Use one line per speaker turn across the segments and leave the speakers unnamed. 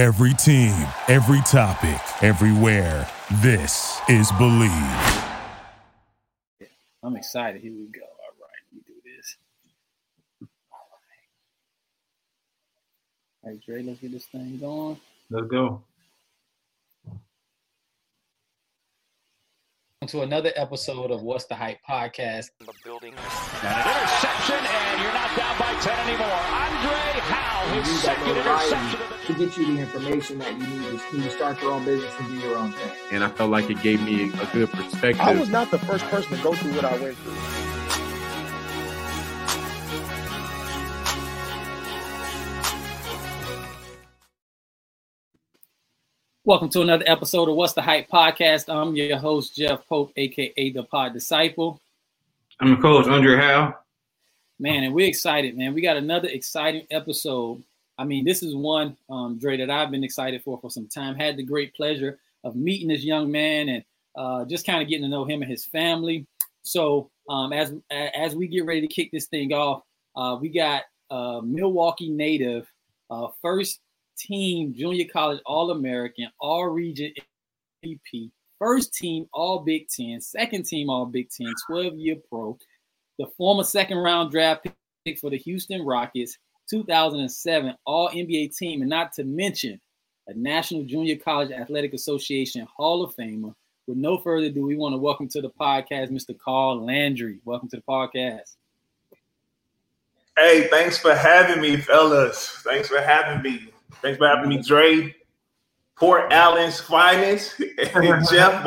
Every team, every topic, everywhere. This is Believe.
I'm excited. Here we go. All right, let me do this. All right, Dre, let's get this thing going.
Let's go.
To another episode of What's the Hype podcast.
the building. And an interception, and you're not down by 10 anymore. Andre Howe, his second interception.
to get you the information that you need to you start your own business and do your own thing.
and I felt like it gave me a good perspective.
I was not the first person to go through what I went through.
Welcome to another episode of What's the Hype podcast. I'm your host, Jeff Pope, aka the Pod Disciple.
I'm the coach, Andre Howe.
Man, and we're excited, man. We got another exciting episode. I mean, this is one, um, Dre, that I've been excited for for some time. Had the great pleasure of meeting this young man and uh, just kind of getting to know him and his family. So, um, as as we get ready to kick this thing off, uh, we got uh, Milwaukee native, uh, first team junior college All American, All Region MVP, first team All Big Ten, second team All Big Ten, 12 year pro, the former second round draft pick for the Houston Rockets, 2007 All NBA team, and not to mention a National Junior College Athletic Association Hall of Famer. With no further ado, we want to welcome to the podcast Mr. Carl Landry. Welcome to the podcast.
Hey, thanks for having me, fellas. Thanks for having me. Thanks for having me, Dre. Port Allen's finest, and Jeff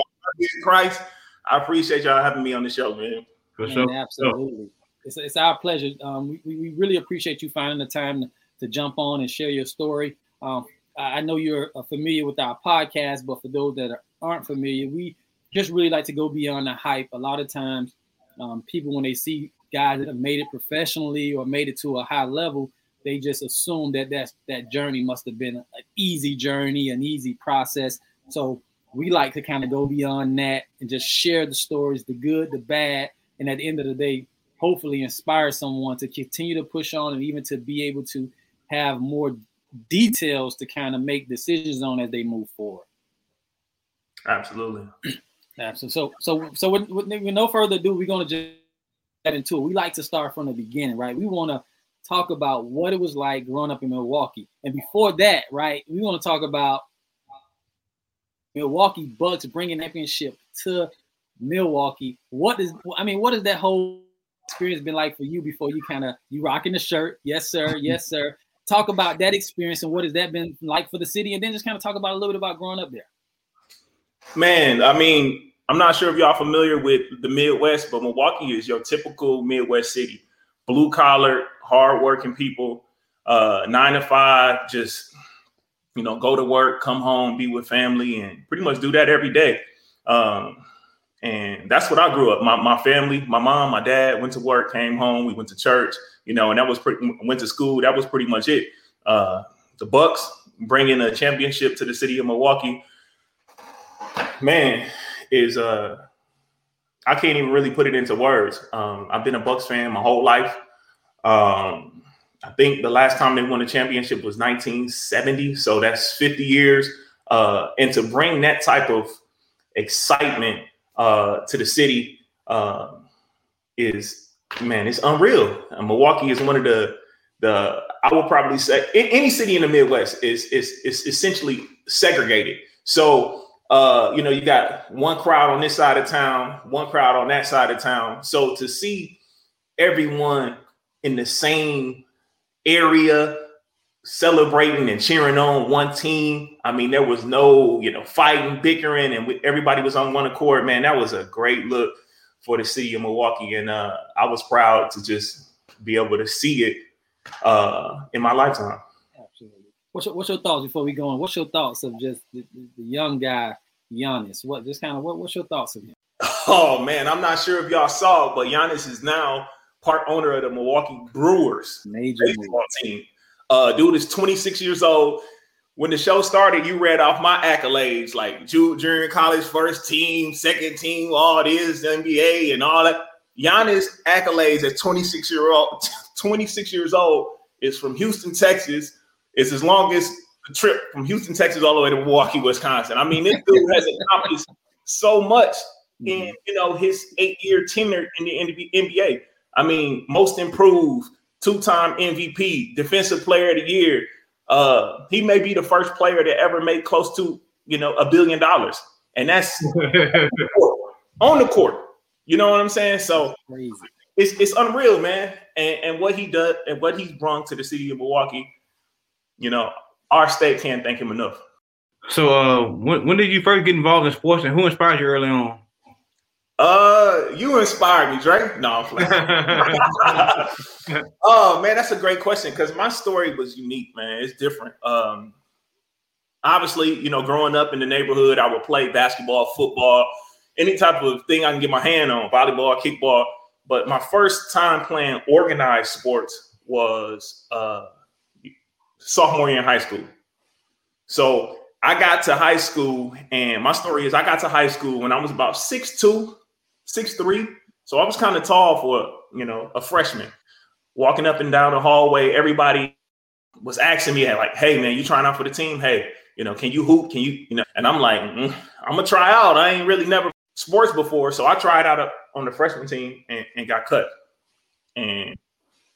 Christ. I appreciate y'all having me on the show, man.
For
Man,
sure.
absolutely. It's, it's our pleasure. Um, we, we we really appreciate you finding the time to, to jump on and share your story. Um, I I know you're uh, familiar with our podcast, but for those that are, aren't familiar, we just really like to go beyond the hype. A lot of times, um, people, when they see guys that have made it professionally or made it to a high level, they just assume that that's, that journey must have been an easy journey, an easy process. So we like to kind of go beyond that and just share the stories, the good, the bad, and at the end of the day, hopefully inspire someone to continue to push on and even to be able to have more details to kind of make decisions on as they move forward.
Absolutely.
Absolutely. So, so, so with, with, with no further ado, we're going to just get into it. We like to start from the beginning, right? We want to talk about what it was like growing up in Milwaukee, and before that, right, we want to talk about Milwaukee Bucks bringing championship to Milwaukee. What is, I mean, what has that whole experience been like for you before you kind of you rocking the shirt? Yes, sir. Yes, sir. Talk about that experience and what has that been like for the city, and then just kind of talk about a little bit about growing up there.
Man, I mean, I'm not sure if y'all familiar with the Midwest, but Milwaukee is your typical Midwest city. Blue collar, hardworking people, uh, nine to five, just you know, go to work, come home, be with family, and pretty much do that every day. Um, and that's what I grew up. My my family, my mom, my dad went to work, came home, we went to church, you know, and that was pretty. Went to school. That was pretty much it. Uh, the Bucks bringing a championship to the city of Milwaukee man is uh I can't even really put it into words. Um, I've been a Bucks fan my whole life. Um, I think the last time they won a championship was 1970, so that's 50 years. Uh, and to bring that type of excitement uh, to the city uh, is man, it's unreal. Uh, Milwaukee is one of the the I would probably say any city in the Midwest is is is essentially segregated. So uh, you know, you got one crowd on this side of town, one crowd on that side of town. So to see everyone in the same area celebrating and cheering on one team, I mean, there was no, you know, fighting, bickering, and everybody was on one accord. Man, that was a great look for the city of Milwaukee, and uh, I was proud to just be able to see it uh, in my lifetime.
Absolutely. What's your, what's your thoughts before we go on? What's your thoughts of just the, the, the young guy Giannis? What just kind of what, what's your thoughts of him?
Oh man, I'm not sure if y'all saw, but Giannis is now part owner of the Milwaukee Brewers
Major
baseball team. Uh, dude is 26 years old. When the show started, you read off my accolades like ju- junior college first team, second team, all this NBA and all that. Giannis accolades at 26 year old, 26 years old is from Houston, Texas. It's his longest the trip from Houston, Texas, all the way to Milwaukee, Wisconsin. I mean, this dude has accomplished so much in you know his eight-year tenure in the NBA. I mean, most improved, two-time MVP, defensive player of the year. Uh, he may be the first player to ever make close to you know a billion dollars, and that's on the court. You know what I'm saying? So it's it's unreal, man. And and what he does and what he's brought to the city of Milwaukee, you know, our state can't thank him enough.
So, uh, when, when did you first get involved in sports, and who inspired you early on?
Uh, you inspired me, Dre. No, I'm oh man, that's a great question because my story was unique, man. It's different. Um, obviously, you know, growing up in the neighborhood, I would play basketball, football, any type of thing I can get my hand on, volleyball, kickball. But my first time playing organized sports was uh, sophomore year in high school. So I got to high school, and my story is I got to high school when I was about 6'2, 6'3. So I was kind of tall for, you know, a freshman. Walking up and down the hallway, everybody was asking me, like, hey, man, you trying out for the team? Hey, you know, can you hoop? Can you, you know? And I'm like, mm, I'm going to try out. I ain't really never sports before. So I tried out on the freshman team and, and got cut. And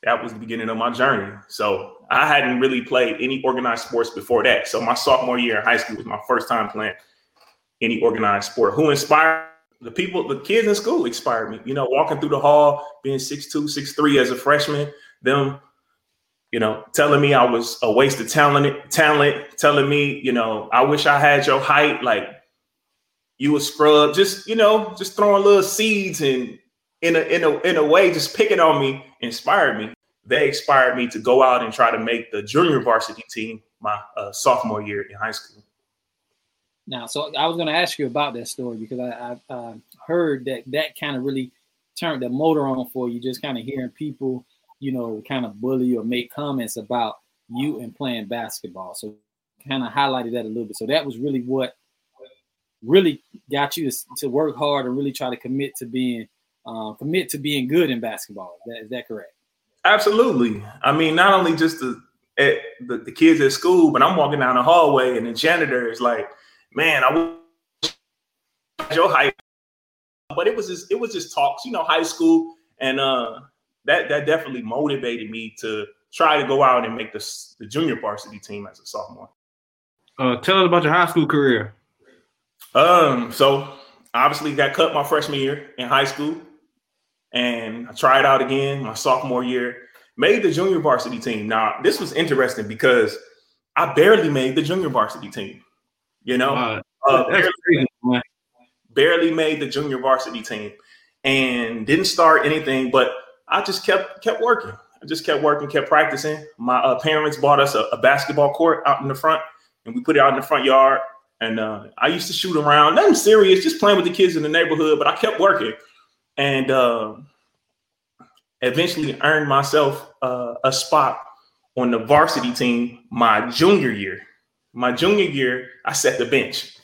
that was the beginning of my journey. So I hadn't really played any organized sports before that. So my sophomore year in high school was my first time playing any organized sport. Who inspired the people, the kids in school inspired me. You know, walking through the hall, being 6'2, 6'3 as a freshman, them, you know, telling me I was a waste of talent, talent, telling me, you know, I wish I had your height, like you a scrub, just, you know, just throwing little seeds and in a in a in a way, just picking on me inspired me. They inspired me to go out and try to make the junior varsity team my uh, sophomore year in high school.
Now, so I was going to ask you about that story because I, I uh, heard that that kind of really turned the motor on for you, just kind of hearing people, you know, kind of bully or make comments about you and playing basketball. So, kind of highlighted that a little bit. So that was really what really got you to, to work hard and really try to commit to being uh, commit to being good in basketball. Is that, is that correct?
Absolutely. I mean, not only just the, at the, the kids at school, but I'm walking down the hallway and the janitor is like, "Man, I wish your height." But it was just it was just talks, you know, high school, and uh, that that definitely motivated me to try to go out and make the the junior varsity team as a sophomore.
Uh, tell us about your high school career.
Um, so obviously got cut my freshman year in high school and I tried out again my sophomore year. Made the junior varsity team. Now, this was interesting because I barely made the junior varsity team. You know,
Wow.
uh, barely, barely made the junior varsity team, and didn't start anything. But I just kept kept working. I just kept working, kept practicing. My uh, parents bought us a, a basketball court out in the front, and we put it out in the front yard. And uh, I used to shoot around, nothing serious, just playing with the kids in the neighborhood. But I kept working, and um, eventually earned myself uh, a spot on the varsity team my junior year. My junior year, I set the bench.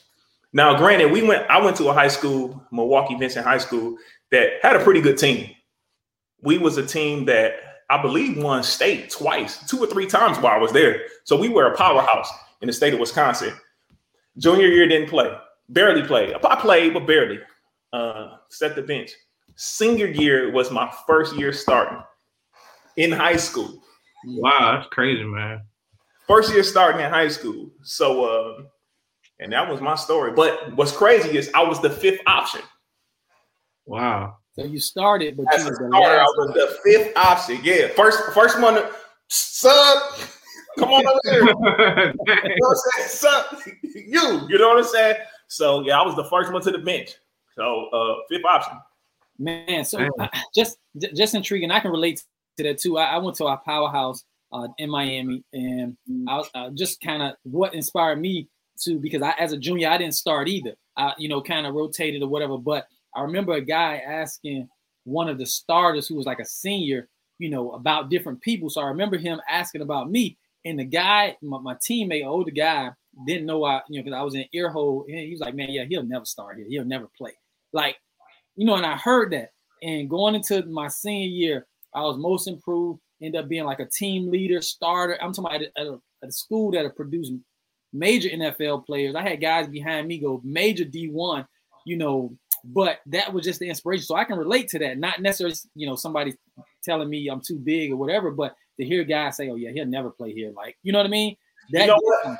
Now, granted, we went. I went to a high school, Milwaukee Vincent High School, that had a pretty good team. We was a team that I believe won state twice, two or three times while I was there. So we were a powerhouse in the state of Wisconsin. Junior year didn't play, barely played. I played, but barely. Uh, set the bench. Senior year was my first year starting in high school.
Wow, that's crazy, man.
First year starting in high school. So, uh, and that was my story. But what's crazy is I was the fifth option.
Wow.
So you started, but
As
you
a
was the
starter, I was the fifth option. Yeah, first first one. To, sub, come on over here. You know what I'm? Sub, you. You know what I'm saying? So yeah, I was the first one to the bench. So uh, fifth option.
Man, so
Man.
just just intriguing. I can relate to that too. I, I went to our powerhouse uh, in Miami, and I was uh, just kind of what inspired me to because I, as a junior, I didn't start either. I, you know, kind of rotated or whatever. But I remember a guy asking one of the starters who was like a senior, you know, about different people. So I remember him asking about me, and the guy, my, my teammate, older guy, didn't know I, you know, because I was in ear hole. And he was like, "Man, yeah, he'll never start here. He'll never play." Like you know, and I heard that. And going into my senior year, I was most improved, ended up being like a team leader, starter. I'm talking about at a, at a school that had produced major NFL players. I had guys behind me go major D1, you know, but that was just the inspiration. So I can relate to that. Not necessarily, you know, somebody telling me I'm too big or whatever, but to hear guys say, "Oh yeah, he'll never play here," like you know what I mean? That
you know what?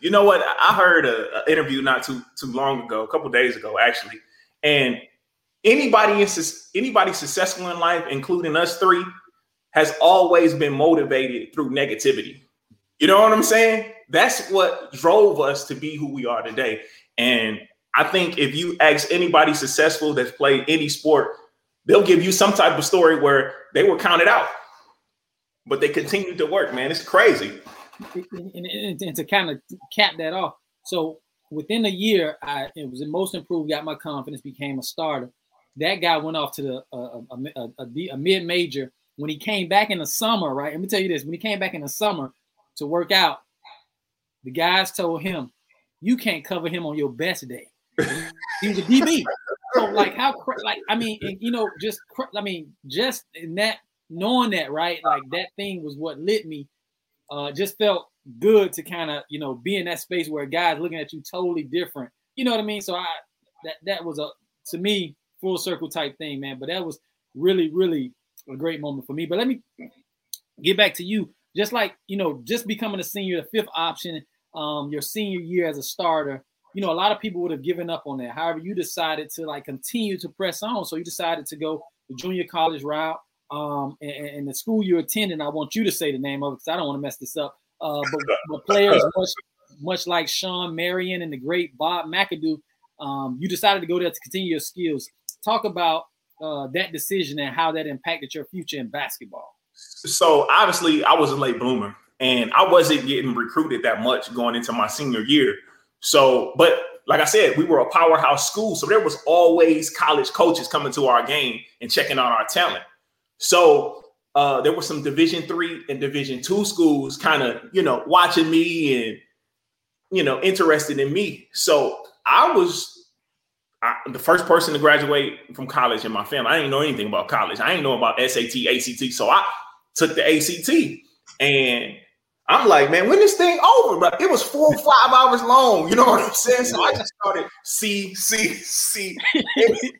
You know what? I heard an interview not too too long ago, a couple days ago, actually, and anybody in anybody successful in life, including us three, has always been motivated through negativity. You know what I'm saying? That's what drove us to be who we are today. And I think if you ask anybody successful that's played any sport, they'll give you some type of story where they were counted out, but they continued to work. Man, it's crazy.
And, and, and to kind of cap that off, so within a year, I it was the most improved, got my confidence, became a starter. That guy went off to the uh, a, a, a, a mid major. When he came back in the summer, right? Let me tell you this: when he came back in the summer to work out, the guys told him, "You can't cover him on your best day." he was a DB. So like how like I mean you know just I mean just in that knowing that right like that thing was what lit me. Uh, just felt good to kind of you know be in that space where guys looking at you totally different. You know what I mean? So I that that was a to me full circle type thing, man. But that was really really a great moment for me. But let me get back to you. Just like you know, just becoming a senior, the fifth option, um, your senior year as a starter you know, a lot of people would have given up on that. However, you decided to like continue to press on. So you decided to go the junior college route. Um, and, and the school you're attending, I want you to say the name of it because I don't want to mess this up. Uh, but, but players much, much like Shawn Marion and the great Bob McAdoo, um, you decided to go there to continue your skills. Talk about uh, that decision and how that impacted your future in basketball.
So obviously, I was a late bloomer, and I wasn't getting recruited that much going into my senior year. So, but like I said, we were a powerhouse school, so there was always college coaches coming to our game and checking out our talent. So uh, there were some Division three and Division two schools kind of you know watching me and you know interested in me. So I was I, the first person to graduate from college in my family. I didn't know anything about college. I didn't know about SAT, ACT. So I took the ACT and I'm like, man, when this thing over, bro? It was four or five hours long. You know what I'm saying? So I just started C, C, C.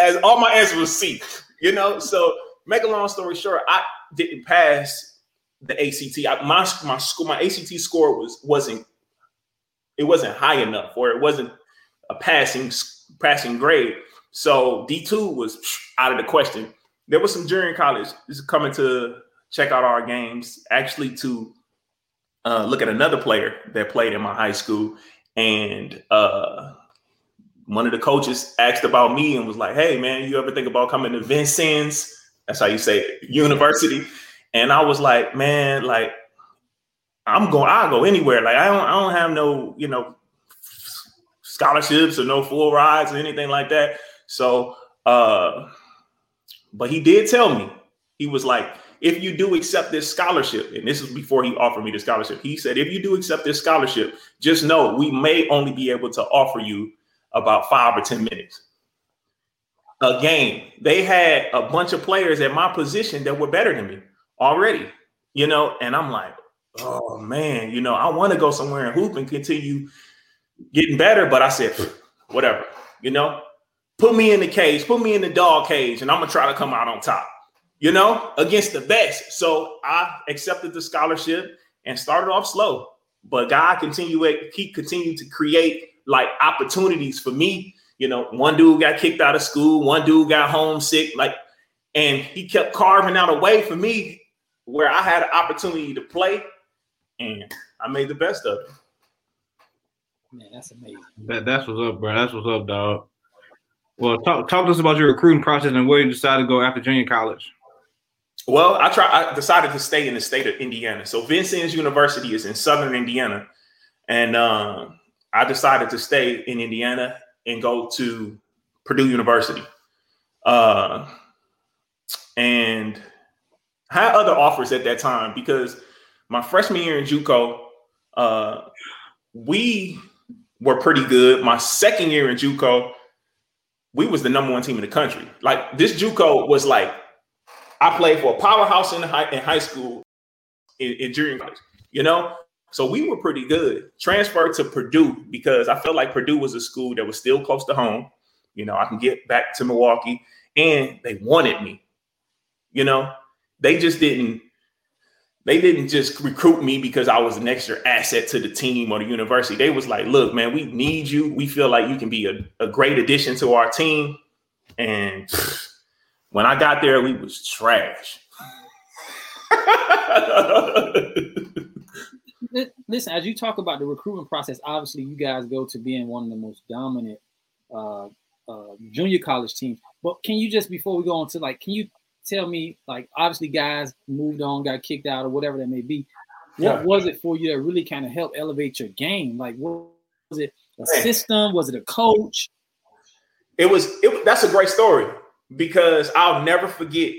As all my answers was C. You know, so make a long story short, I didn't pass the ACT. I, my my school, my ACT score was wasn't it wasn't high enough, or it wasn't a passing passing grade. So D two was out of the question. There was some junior college. Is coming to check out our games, actually to uh, look at another player that played in my high school. And uh, one of the coaches asked about me and was like, "Hey, man, you ever think about coming to Vincennes? That's how you say it, university." And I was like, "Man, like I'm going. I'll go anywhere. Like I don't. I don't have no, you know, scholarships or no full rides or anything like that." So, uh, but he did tell me he was like, if you do accept this scholarship, and this is before he offered me the scholarship, he said, if you do accept this scholarship, just know we may only be able to offer you about five or 10 minutes a game. They had a bunch of players at my position that were better than me already, you know, and I'm like, oh man, you know, I want to go somewhere and hoop and continue getting better, but I said, whatever, you know, put me in the cage, put me in the dog cage, and I'm gonna try to come out on top you know, against the best. So I accepted the scholarship and started off slow. But God continued keep continue to create like opportunities for me. You know, one dude got kicked out of school, one dude got homesick, like, and he kept carving out a way for me where I had an opportunity to play, and I made the best of it.
Man, that's amazing.
That, that's what's up, bro. That's what's up, dog. Well, talk talk to us about your recruiting process and where you decided to go after junior college.
Well, I try. I decided to stay in the state of Indiana. So Vincennes University is in Southern Indiana, and um, I decided to stay in Indiana and go to Purdue University. Uh, and I had other offers at that time because my freshman year in JUCO, uh, we were pretty good. My second year in JUCO, we was the number one team in the country. Like this JUCO was like I played for a powerhouse in high in high school, in, in junior college. You know, So we were pretty good. Transferred to Purdue because I felt like Purdue was a school that was still close to home. You know, I can get back to Milwaukee, and they wanted me. You know, they just didn't. They didn't just recruit me because I was an extra asset to the team or the university. They was like, "Look, man, we need you. We feel like you can be a, a great addition to our team." And when I got there, we was trash.
Listen, as you talk about the recruitment process, obviously you guys go to being one of the most dominant uh, uh, junior college teams. But can you just before we go on to like, can you tell me like, obviously guys moved on, got kicked out, or whatever that may be. What
Yeah.
was it for you that really kind of helped elevate your game? Like, what was it? A system? Was it a coach?
it was it, that's a great story because I'll never forget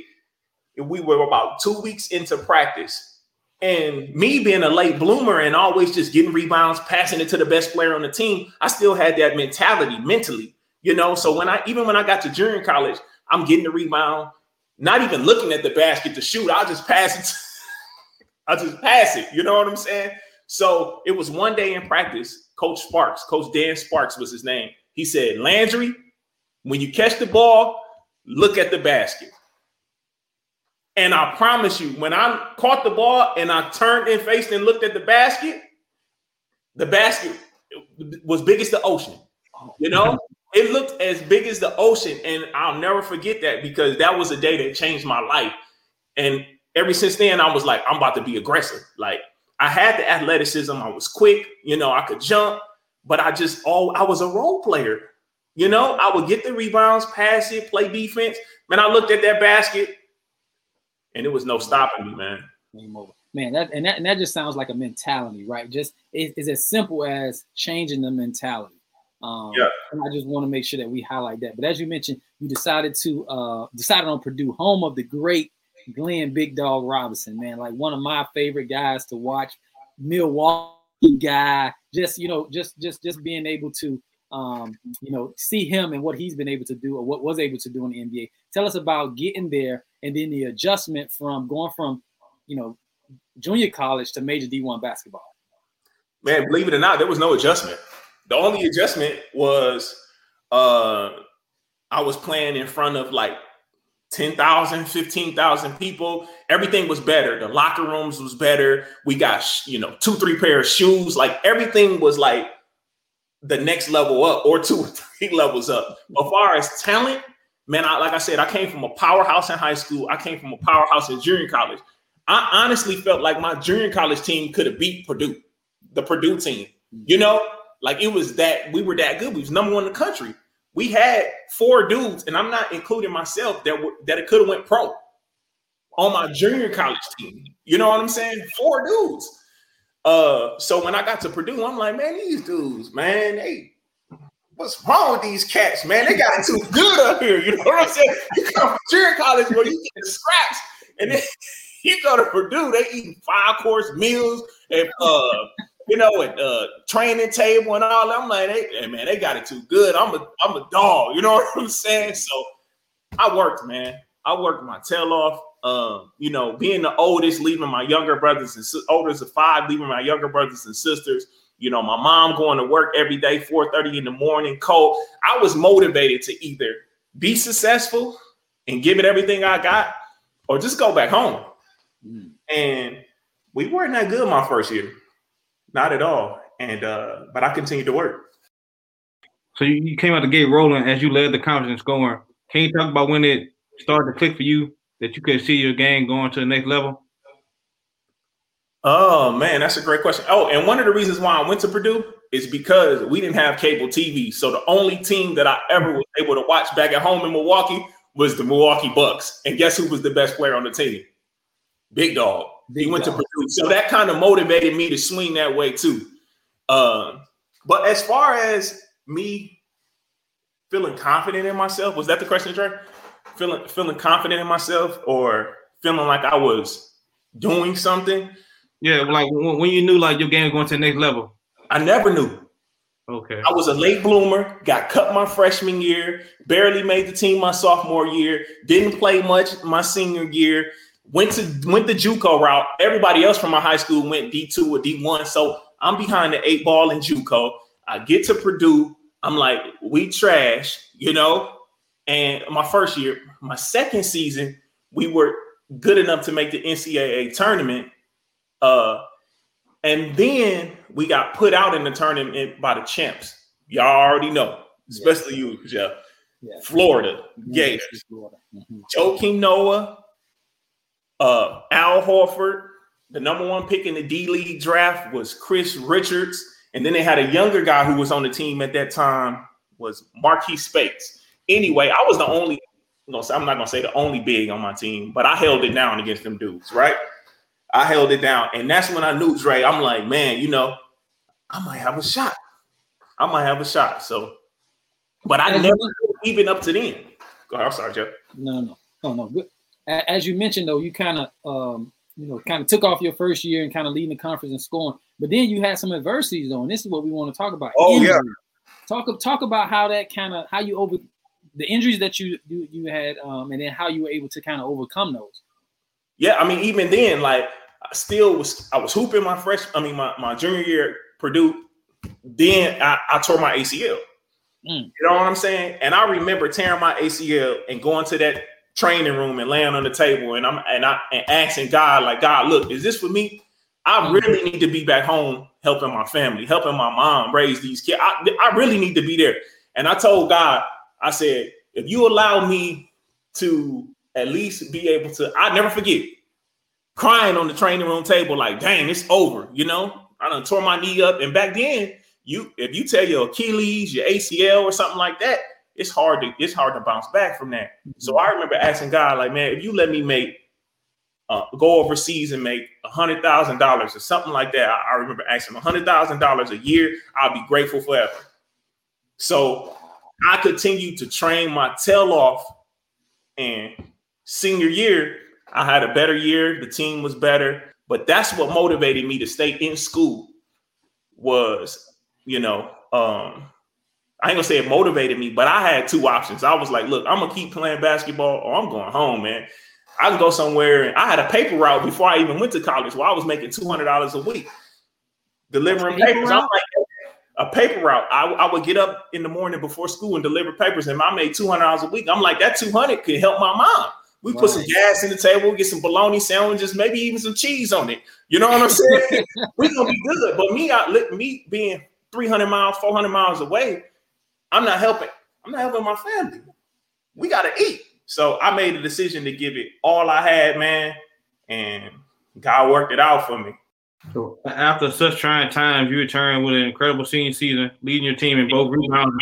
we were about two weeks into practice and me being a late bloomer and always just getting rebounds passing it to the best player on the team I still had that mentality mentally you know so when I even when I got to junior college I'm getting the rebound not even looking at the basket to shoot I'll just pass it I'll just pass it you know what I'm saying so it was one day in practice coach Sparks coach Dan Sparks was his name he said Landry when you catch the ball, look at the basket. And I promise you, when I caught the ball and I turned and faced and looked at the basket, the basket was big as the ocean. You know, it looked as big as the ocean. And I'll never forget that because that was a day that changed my life. And ever since then, I was like, I'm about to be aggressive. Like, I had the athleticism, I was quick, you know, I could jump, but I just, all I was a role player. You know, I would get the rebounds, pass it, play defense. Man, I looked at that basket and it was no stopping me, man.
Man, that and that and that just sounds like a mentality, right? Just it, it's as simple as changing the mentality. Um,
Yeah.
And I just want to make sure that we highlight that. But as you mentioned, you decided to uh decided on Purdue, home of the great Glenn Big Dog Robinson, man, like one of my favorite guys to watch, Milwaukee guy. Just you know, just just just being able to um, you know, see him and what he's been able to do or what was able to do in the NBA. Tell us about getting there and then the adjustment from going from, you know, junior college to major D1 basketball.
Man, believe it or not, there was no adjustment. The only adjustment was uh I was playing in front of like 10,000, 15,000 people. Everything was better. The locker rooms was better. We got, you know, two, three pair of shoes. Like everything was like the next level up or two or three levels up. As far as talent, man, I, like I said, I came from a powerhouse in high school. I came from a powerhouse in junior college. I honestly felt like my junior college team could have beat Purdue, the Purdue team. You know, like it was that we were that good. We was number one in the country. We had four dudes, and I'm not including myself that were, that it could have went pro on my junior college team. You know what I'm saying? Four dudes. Uh, so when I got to Purdue, I'm like, man, these dudes, man, they what's wrong with these cats, man? They got it too good up here. You know what I'm saying? You come from junior college where you get scraps, and then you go to Purdue, they eating five course meals and uh, you know, at uh training table and all. I'm like, they, hey, man, they got it too good. I'm a I'm a dog. You know what I'm saying? So I worked, man. I worked my tail off. Um, you know, being the oldest, leaving my younger brothers and sis- oldest of five, leaving my younger brothers and sisters. You know, my mom going to work every day, 4:30 in the morning, cold. I was motivated to either be successful and give it everything I got, or just go back home. And we weren't that good my first year, not at all. And uh, but I continued to work.
So you, you came out the gate rolling as you led the conference in scoring. Can you talk about when it started to click for you that you could see your game going to the next level?
Oh man, that's a great question. Oh, and one of the reasons why I went to Purdue is because we didn't have cable TV. So the only team that I ever was able to watch back at home in Milwaukee was the Milwaukee Bucks. And guess who was the best player on the team? Big Dog. He went to Purdue. So that kind of motivated me to swing that way too. Um, but as far as me feeling confident in myself, was that the question, Trey? Feeling feeling confident in myself or feeling like I was doing something?
Yeah, like when, when you knew like your game was going to the next level.
I never knew.
Okay.
I was a late bloomer, got cut my freshman year, barely made the team my sophomore year, didn't play much my senior year, Went to went the JUCO route. Everybody else from my high school went D2 or D1. So I'm behind the eight ball in JUCO. I get to Purdue. I'm like, we trash, you know. And my first year, my second season, we were good enough to make the NCAA tournament. Uh, and then we got put out in the tournament by the champs. Y'all already know, especially you, Jeff.
Yeah.
Florida Gators.
Mhm.
Joakim Noah, uh, Al Horford. The number one pick in the D League draft was Chris Richards, and then they had a younger guy who was on the team at that time was Marreese Speights. Anyway, I was the only. You know, I'm not gonna say the only big on my team, but I held it down against them dudes, right? I held it down, and that's when I knew Dre. I'm like, man, you know, I might have a shot. I might have a shot. So, but I never even up to then. Go ahead. I'm sorry, Jeff.
No, no, no, no. Good. As you mentioned, though, you kind of, um, you know, kind of took off your first year and kind of leading the conference and scoring, but then you had some adversities, though, and this is what we want to talk about.
Oh, yeah.
Injuries. Talk talk about how that kind of how you over the injuries that you you, you had, um, and then how you were able to kind of overcome those.
Yeah, I mean, even then, like I still was I was hooping my fresh, I mean my, my junior year at Purdue. Then I, I tore my ACL.
Mm.
You know what I'm saying? And I remember tearing my ACL and going to that training room and laying on the table and I'm and I and asking God, like, God, look, is this for me? I really need to be back home helping my family, helping my mom raise these kids. I, I really need to be there. And I told God, I said, if you allow me to at least be able to, I never forget crying on the training room table, like, dang, it's over. You know, I done tore my knee up. And back then, you if you tell your Achilles, your ACL, or something like that, it's hard to it's hard to bounce back from that. So I remember asking God, like, man, if you let me make uh, go overseas and make a hundred thousand dollars or something like that, I, I remember asking a hundred thousand dollars a year. I'll be grateful forever. So I continued to train my tail off, and senior year, I had a better year. The team was better, but that's what motivated me to stay in school. Was you know, um, I ain't gonna say it motivated me, but I had two options. I was like, look, I'm gonna keep playing basketball, or I'm going home, man. I can go somewhere, and I had a paper route before I even went to college, where I was making two hundred dollars a week delivering
Paper
papers. I'm like, a paper route. I, I would get up in the morning before school and deliver papers, and I made two hundred dollars a week. I'm like, that two hundred could help my mom. We put some gas in the table, get some bologna sandwiches, maybe even some cheese on it. You know what I'm saying? we gonna be good. But me out me being 300 miles, 400 miles away, I'm not helping. I'm not helping my family. We gotta eat. So I made a decision to give it all I had, man, and God worked it out for me.
So after such trying times, you return with an incredible senior season, leading your team in both rebounds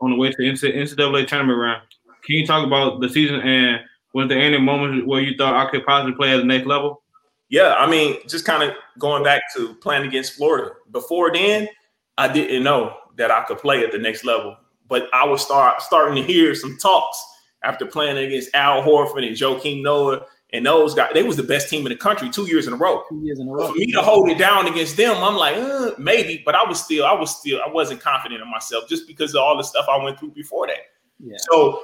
on the way to the NCAA tournament round. Can you talk about the season and was there any moments where you thought I could possibly play at the next level?
Yeah, I mean, just kind of going back to playing against Florida. Before then, I didn't know that I could play at the next level, but I was start starting to hear some talks after playing against Al Horford and Joakim Noah and those guys. They was the best team in the country two years in a row.
Two years in a row.
for me to hold it down against them, I'm like, uh, maybe, but I was still, I was still, I wasn't confident in myself just because of all the stuff I went through before that.
Yeah.
So,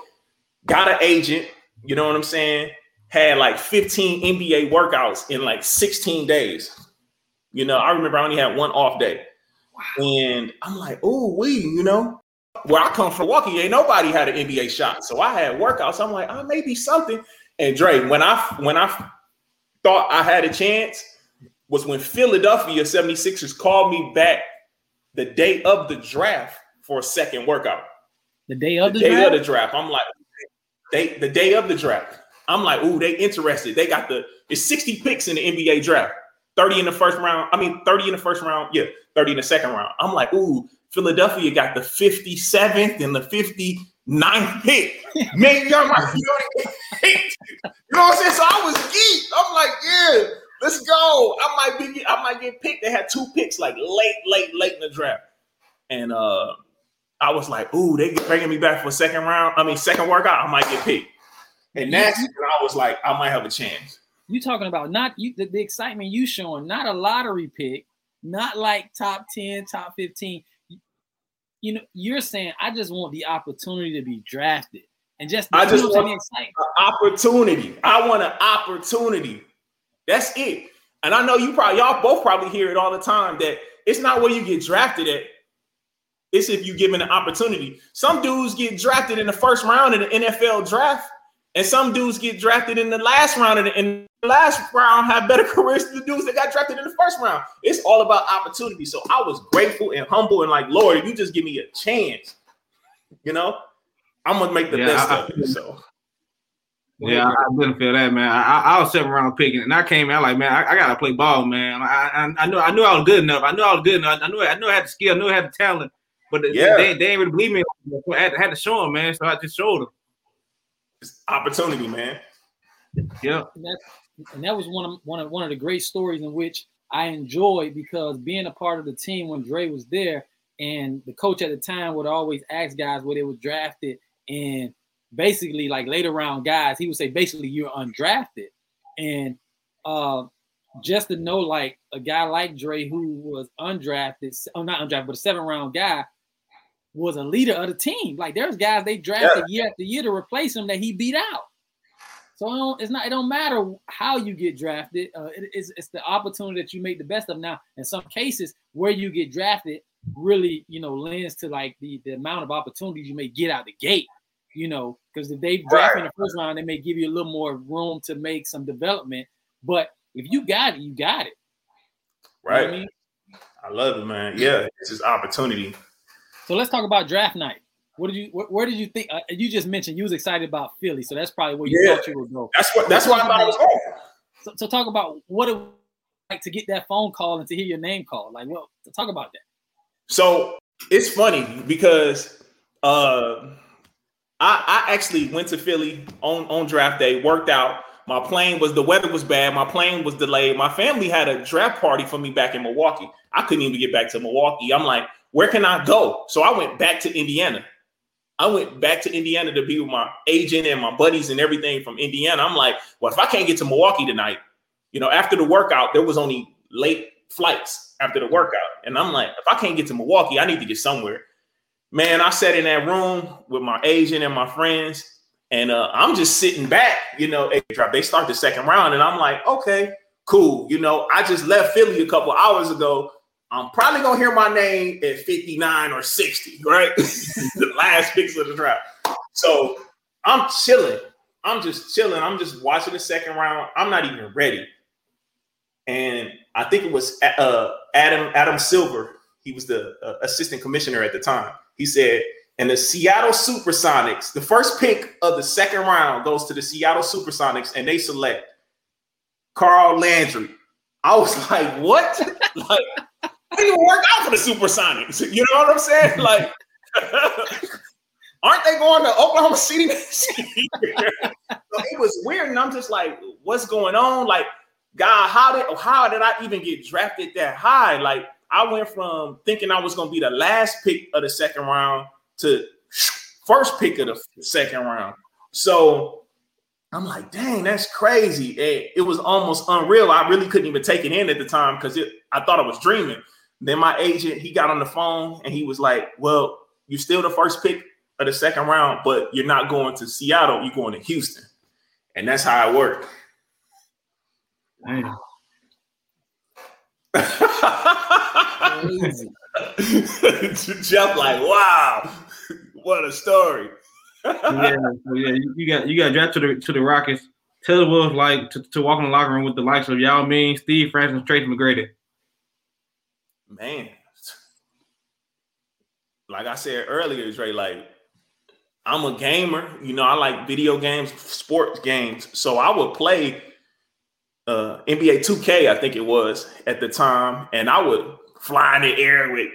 got an agent, you know what I'm saying? Had like 15 NBA workouts in like 16 days. You know, I remember I only had one off day. Wow. And I'm like, oh, we, you know, where I come from, Milwaukee, ain't nobody had an NBA shot. So I had workouts. I'm like, oh, maybe something. And Dre, when I when I thought I had a chance, was when Philadelphia 76ers called me back the day of the draft for a second workout
The day of the,
the day
draft.
of the draft. I'm like, they the day of the draft. I'm like, ooh, they interested. They got the it's 60 picks in the NBA draft. 30 in the first round. I mean, 30 in the first round. Yeah, 30 in the second round. I'm like, ooh, Philadelphia got the 57th and the 59th pick. Man, y'all might be. You know what I'm saying? So I was geeked. I'm like, yeah, let's go. I might be I might get picked. They had two picks like late, late, late in the draft. And uh I was like, ooh, they get bringing me back for a second round. I mean, second workout, I might get picked. And that's when I was like, I might have a chance.
You talking about not you the, the excitement you showing, not a lottery pick, not like top 10, top 15. You know, you're saying I just want the opportunity to be drafted. And just
I just
you know what
want- An opportunity. I want an opportunity. That's it. And I know you probably y'all both probably hear it all the time that it's not where you get drafted at. It's if you given an opportunity. Some dudes get drafted in the first round in the NFL draft, and some dudes get drafted in the last round the, in the last round have better careers than the dudes that got drafted in the first round. It's all about opportunity. So I was grateful and humble and like, Lord, if you just give me a chance, you know, I'm gonna make the
Yeah,
best
I-
of it. So
Yeah, I, didn't feel that, man. I, I, was seven round picking, and I came out like, man, I, I gotta play ball, man. I, I, I knew, I knew I was good enough. I knew I was good enough. I knew, I knew I had the skill. I knew I had the talent. But
Yeah.
they, they ain't really believe me. I had, had to show them, man. So I just showed them.
It's opportunity, man.
Yeah.
and that, and that was one of one of one of the great stories in which I enjoyed because being a part of the team when Dre was there, and the coach at the time would always ask guys where they were drafted, and basically like later round guys, he would say basically you're undrafted, and uh, just to know like a guy like Dre who was undrafted, oh not undrafted, but a seven round guy. Was a leader of the team. Like there's guys they drafted year after year to replace him that he beat out. So it it's not. It don't matter how you get drafted. Uh, it- it's it's the opportunity that you make the best of. Now, in some cases, where you get drafted really, you know, lends to like the the amount of opportunities you may get out the gate. You know, because if they draft you in the first round, they may give you a little more room to make some development. But if you got it, you got it. You know
Right.
I mean,
I love it, man. Yeah, it's just opportunity.
So let's talk about draft night. What did you? Where, where did you think? Uh, you just mentioned you was excited about Philly, so that's probably where you
Yeah.
thought you would go.
That's what that's why I thought it was going.
So, so talk about what it was like to get that phone call and to hear your name called. Like, well, talk about that.
So it's funny because uh, I, I actually went to Philly on, on draft day, worked out. My plane was the weather was bad. My plane was delayed. My family had a draft party for me back in Milwaukee. I couldn't even get back to Milwaukee. I'm like, where can I go? So I went back to Indiana. I went back to Indiana to be with my agent and my buddies and everything from Indiana. I'm like, well, if I can't get to Milwaukee tonight, you know, after the workout, there was only late flights after the workout. And I'm like, if I can't get to Milwaukee, I need to get somewhere. Man, I sat in that room with my agent and my friends, and uh, I'm just sitting back, you know, they start the second round, and I'm like, okay, cool. You know, I just left Philly a couple hours ago. I'm probably gonna hear my name at 59 or 60, right? the last picks of the draft. So I'm chilling. I'm just chilling. I'm just watching the second round. I'm not even ready. And I think it was uh, Adam Adam Silver. He was the uh, assistant commissioner at the time. He said, "And the Seattle SuperSonics, the first pick of the second round goes to the Seattle SuperSonics, and they select Carl Landry." I was like, "What? like, I didn't even work out for the Supersonics. You know what I'm saying? Like, aren't they going to Oklahoma City next year? so it was weird, and I'm just like, what's going on? Like, God, how did how did I even get drafted that high? Like, I went from thinking I was going to be the last pick of the second round to first pick of the second round. So I'm like, dang, that's crazy. It, it was almost unreal. I really couldn't even take it in at the time because I thought I was dreaming. Then my agent, he got on the phone and he was like, Well, you're still the first pick of the second round, but you're not going to Seattle, you're going to Houston. And that's how it worked.
Damn.
Crazy.
Jeff, like, wow, what a story.
yeah, so yeah, you, got you got drafted to the to the Rockets. Tell us what it was like to, to walk in the locker room with the likes of Yao Ming, Steve Francis, and Tracy McGrady.
Man, like I said earlier, Dre, like I'm a gamer. You know, I like video games, sports games. So I would play uh, NBA 2K, I think it was at the time, and I would fly in the air with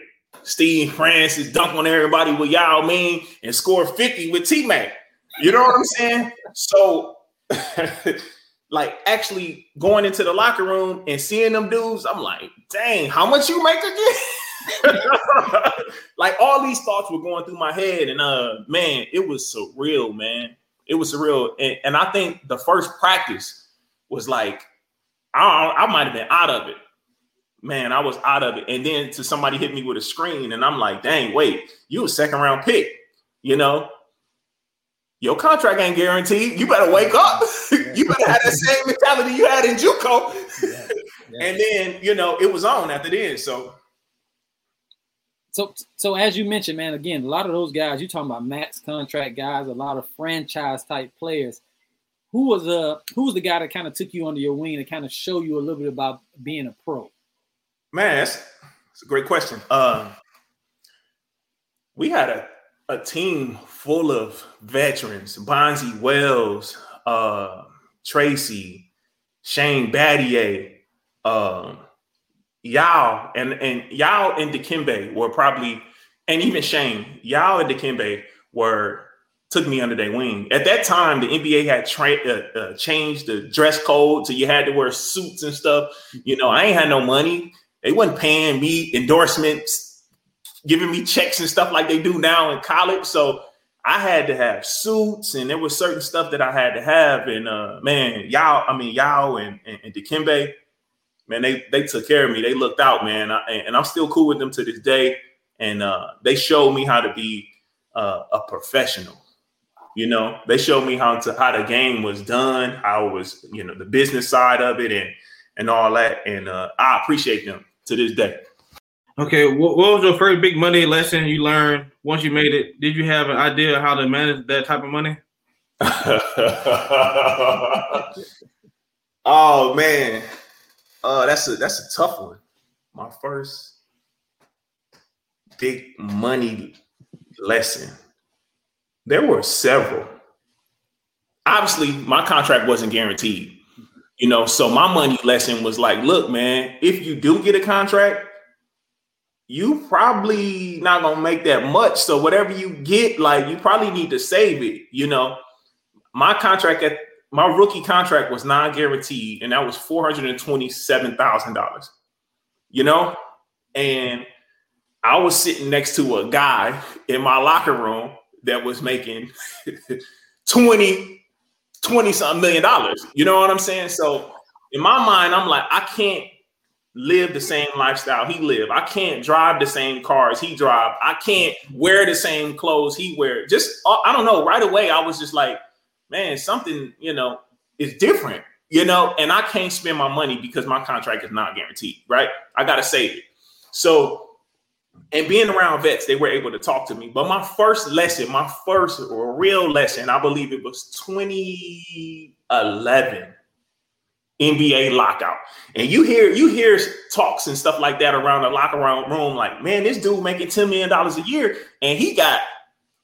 Steve Francis, dunk on everybody with Yao Ming, and score 50 with T Mac. You know what I'm saying? So, like, actually going into the locker room and seeing them dudes, I'm like, dang, how much you make again? like all these thoughts were going through my head, and uh, man, it was surreal, man. It was surreal, and, and I think the first practice was like, I, I might have been out of it. Man, I was out of it, and then to somebody hit me with a screen, and I'm like, dang, wait, you a second round pick, you know? your contract ain't guaranteed. You better wake up. you better have that same mentality you had in JUCO.
Yeah. Yeah.
And then, you know, it was on after then. So
So, so as you mentioned, man, again, a lot of those guys you talking about max contract guys, a lot of franchise type players. Who was uh who was the guy that kind of took you under your wing to kind of show you a little bit about being a pro?
Man, that's, that's a great question. Um, we had a, a team full of veterans: Bonzi Wells, uh, Tracy, Shane Battier, um, Yao, and and Yao and Dikembe were probably, and even Shane, Yao and Dikembe were took me under their wing. At that time, the NBA had tra- uh, uh, changed the dress code, so you had to wear suits and stuff. You know, I ain't had no money. They wasn't paying me endorsements, giving me checks and stuff like they do now in college. So I had to have suits, and there was certain stuff that I had to have. And uh, man, Yao, I mean Yao and, and, and Dikembe, man, they they took care of me. They looked out, man, I, and I'm still cool with them to this day. And uh, they showed me how to be uh, a professional. You know, they showed me how to how the game was done, how it was, you know, the business side of it, and and all that. And uh, I appreciate them to this day.
Okay, what, what was your first big money lesson you learned once you made it? Did you have an idea how to manage that type of money?
oh man, uh, that's a that's a tough one. My first big money lesson. There were several. Obviously, my contract wasn't guaranteed, you know. So my money lesson was like, look, man, if you do get a contract, you probably not gonna make that much. So whatever you get, like you probably need to save it. You know, my contract at my rookie contract was non-guaranteed, and that was four hundred and twenty-seven thousand dollars. You know, and I was sitting next to a guy in my locker room that was making 20, 20 something million dollars. You know what I'm saying? So in my mind, I'm like, I can't live the same lifestyle he live. I can't drive the same cars he drive. I can't wear the same clothes he wear. Just uh, I don't know. Right away, I was just like, man, something you know is different. You know, and I can't spend my money because my contract is not guaranteed. Right? I got to save it. So and being around vets, they were able to talk to me. But my first lesson, my first real lesson, I believe it was 2011 NBA lockout. And you hear you hear talks and stuff like that around the locker room, like, man, this dude making $10 million a year, and he got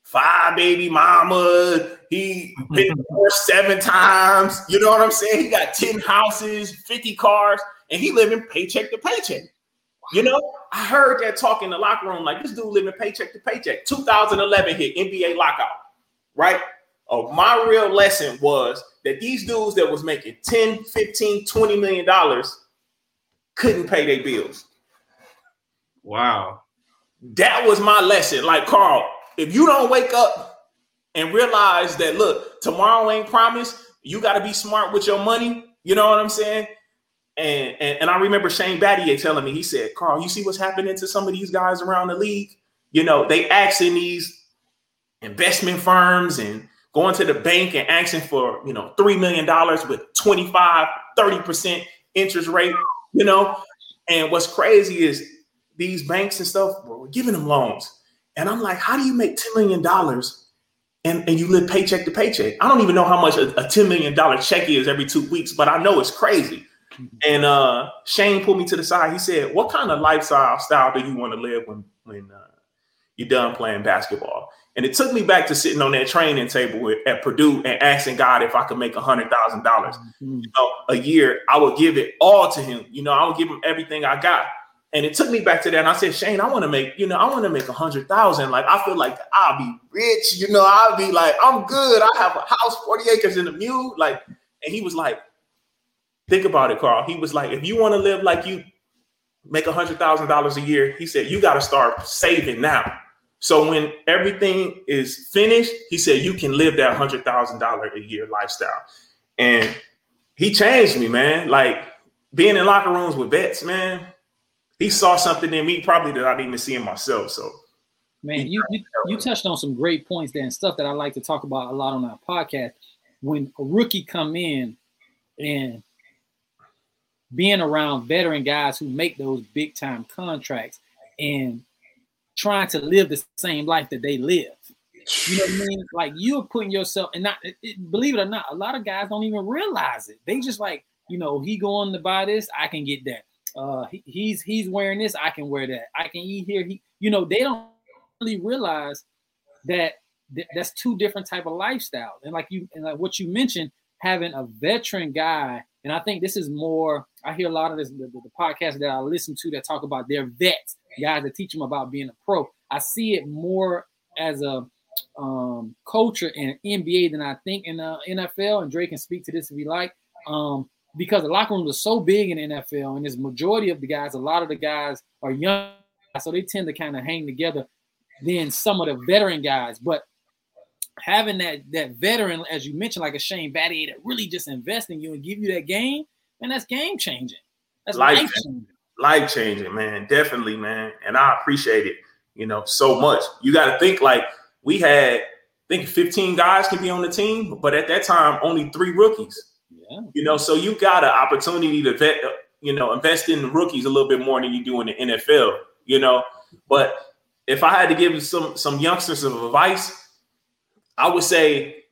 five baby mama. He been divorced seven times. You know what I'm saying? He got 10 houses, 50 cars, and he living paycheck to paycheck. You know, I heard that talk in the locker room like this dude living paycheck to paycheck. 2011 hit NBA lockout, right? Oh, my real lesson was that these dudes that was making 10, 15, 20 million dollars couldn't pay their bills.
Wow.
That was my lesson. Like, Carl, if you don't wake up and realize that, look, tomorrow ain't promised, you got to be smart with your money. You know what I'm saying? And, and, and I remember Shane Battier telling me, he said, Carl, you see what's happening to some of these guys around the league? You know, they asking these investment firms and going to the bank and asking for, you know, $3 million with 25, 30% interest rate, you know. And what's crazy is these banks and stuff were giving them loans. And I'm like, how do you make $10 million and, and you live paycheck to paycheck? I don't even know how much a, a $10 million check is every two weeks, but I know it's crazy. And uh, Shane pulled me to the side. He said, "What kind of lifestyle style do you want to live when when uh, you're done playing basketball?" And it took me back to sitting on that training table at Purdue and asking God if I could make a hundred thousand dollars a year. I would give it all to Him. You know, I would give Him everything I got. And it took me back to that. And I said, Shane, I want to make, you know, I want to make a hundred thousand. Like I feel like I'll be rich. You know, I'll be like, I'm good. I have a house, 40 acres in the mule. Like, and he was like, Think about it, Carl. He was like, if you want to live like you make a hundred thousand dollars a year, he said, you got to start saving now. So when everything is finished, he said you can live that hundred thousand dollar a year lifestyle. And he changed me, man. Like being in locker rooms with vets, man. He saw something in me probably that I didn't even see in myself. So
Man, you, you you touched on some great points there and stuff that I like to talk about a lot on our podcast. When a rookie come in and being around veteran guys who make those big time contracts and trying to live the same life that they live. You know what I mean? Like you're putting yourself, and not it, believe it or not, a lot of guys don't even realize it. They just like, you know, he going to buy this, I can get that. Uh, he, he's he's wearing this, I can wear that. I can eat here. He, you know, they don't really realize that th- that's two different type of lifestyles. And like you, and like what you mentioned, having a veteran guy, and I think this is more. I hear a lot of this the, the podcasts that I listen to that talk about their vets, guys that teach them about being a pro. I see it more as a um, culture in NBA than I think in the NFL. And Drake can speak to this if he like. Um, because the locker rooms are so big in NFL, and there's majority of the guys, a lot of the guys are young, so they tend to kind of hang together than some of the veteran guys. But having that that veteran, as you mentioned, like a Shane Battier, that really just invest in you and give you that game, and that's game changing. That's life changing.
Life changing, man. Definitely, man. And I appreciate it, you know, so much. You got to think like we had, I think 15 guys can be on the team, but at that time, only three rookies. Yeah. You know, so you got an opportunity to vet, you know, invest in rookies a little bit more than you do in the NFL, you know. But if I had to give some some youngsters some advice, I would say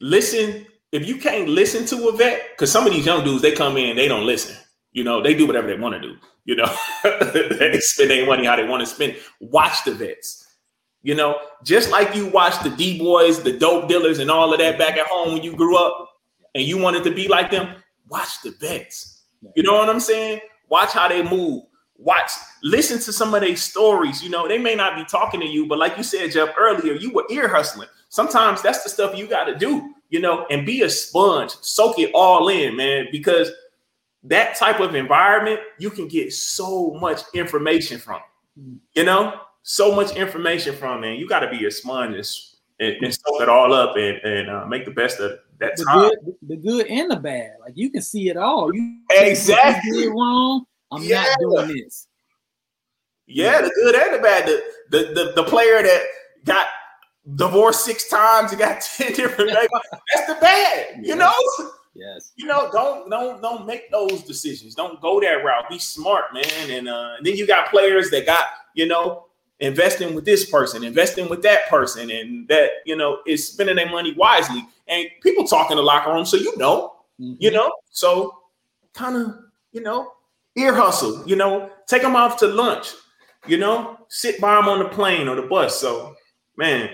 listen. If you can't listen to a vet, because some of these young dudes, they come in, they don't listen. You know, they do whatever they want to do. You know, they spend their money how they want to spend. Watch the vets. You know, just like you watch the D boys, the dope dealers, and all of that back at home when you grew up, and you wanted to be like them. Watch the vets. You know what I'm saying? Watch how they move. Watch, listen to some of their stories. You know, they may not be talking to you, but like you said, Jeff, earlier, you were ear hustling. Sometimes that's the stuff you got to do, you know, and be a sponge, soak it all in, man, because that type of environment, you can get so much information from, you know, so much information from, man. You got to be a sponge and, and, soak it all up and, and uh, make the best of that
the
time.
Good, the good and the bad. Like you can see it all. You
exactly
you did wrong. I'm yeah. not doing this.
Yeah, the good and the bad. The, the the the player that got divorced six times and got 10 different babies. That's the bad, you know?
Yes.
You know, don't don't don't make those decisions. Don't go that route. Be smart, man. And uh and then you got players that got, you know, investing with this person, investing with that person, and that, you know, is spending their money wisely. And people talk in the locker room, so you know, mm-hmm. you know, so kind of, you know, ear hustle, you know, take them off to lunch, you know, sit by them on the plane or the bus. So, man,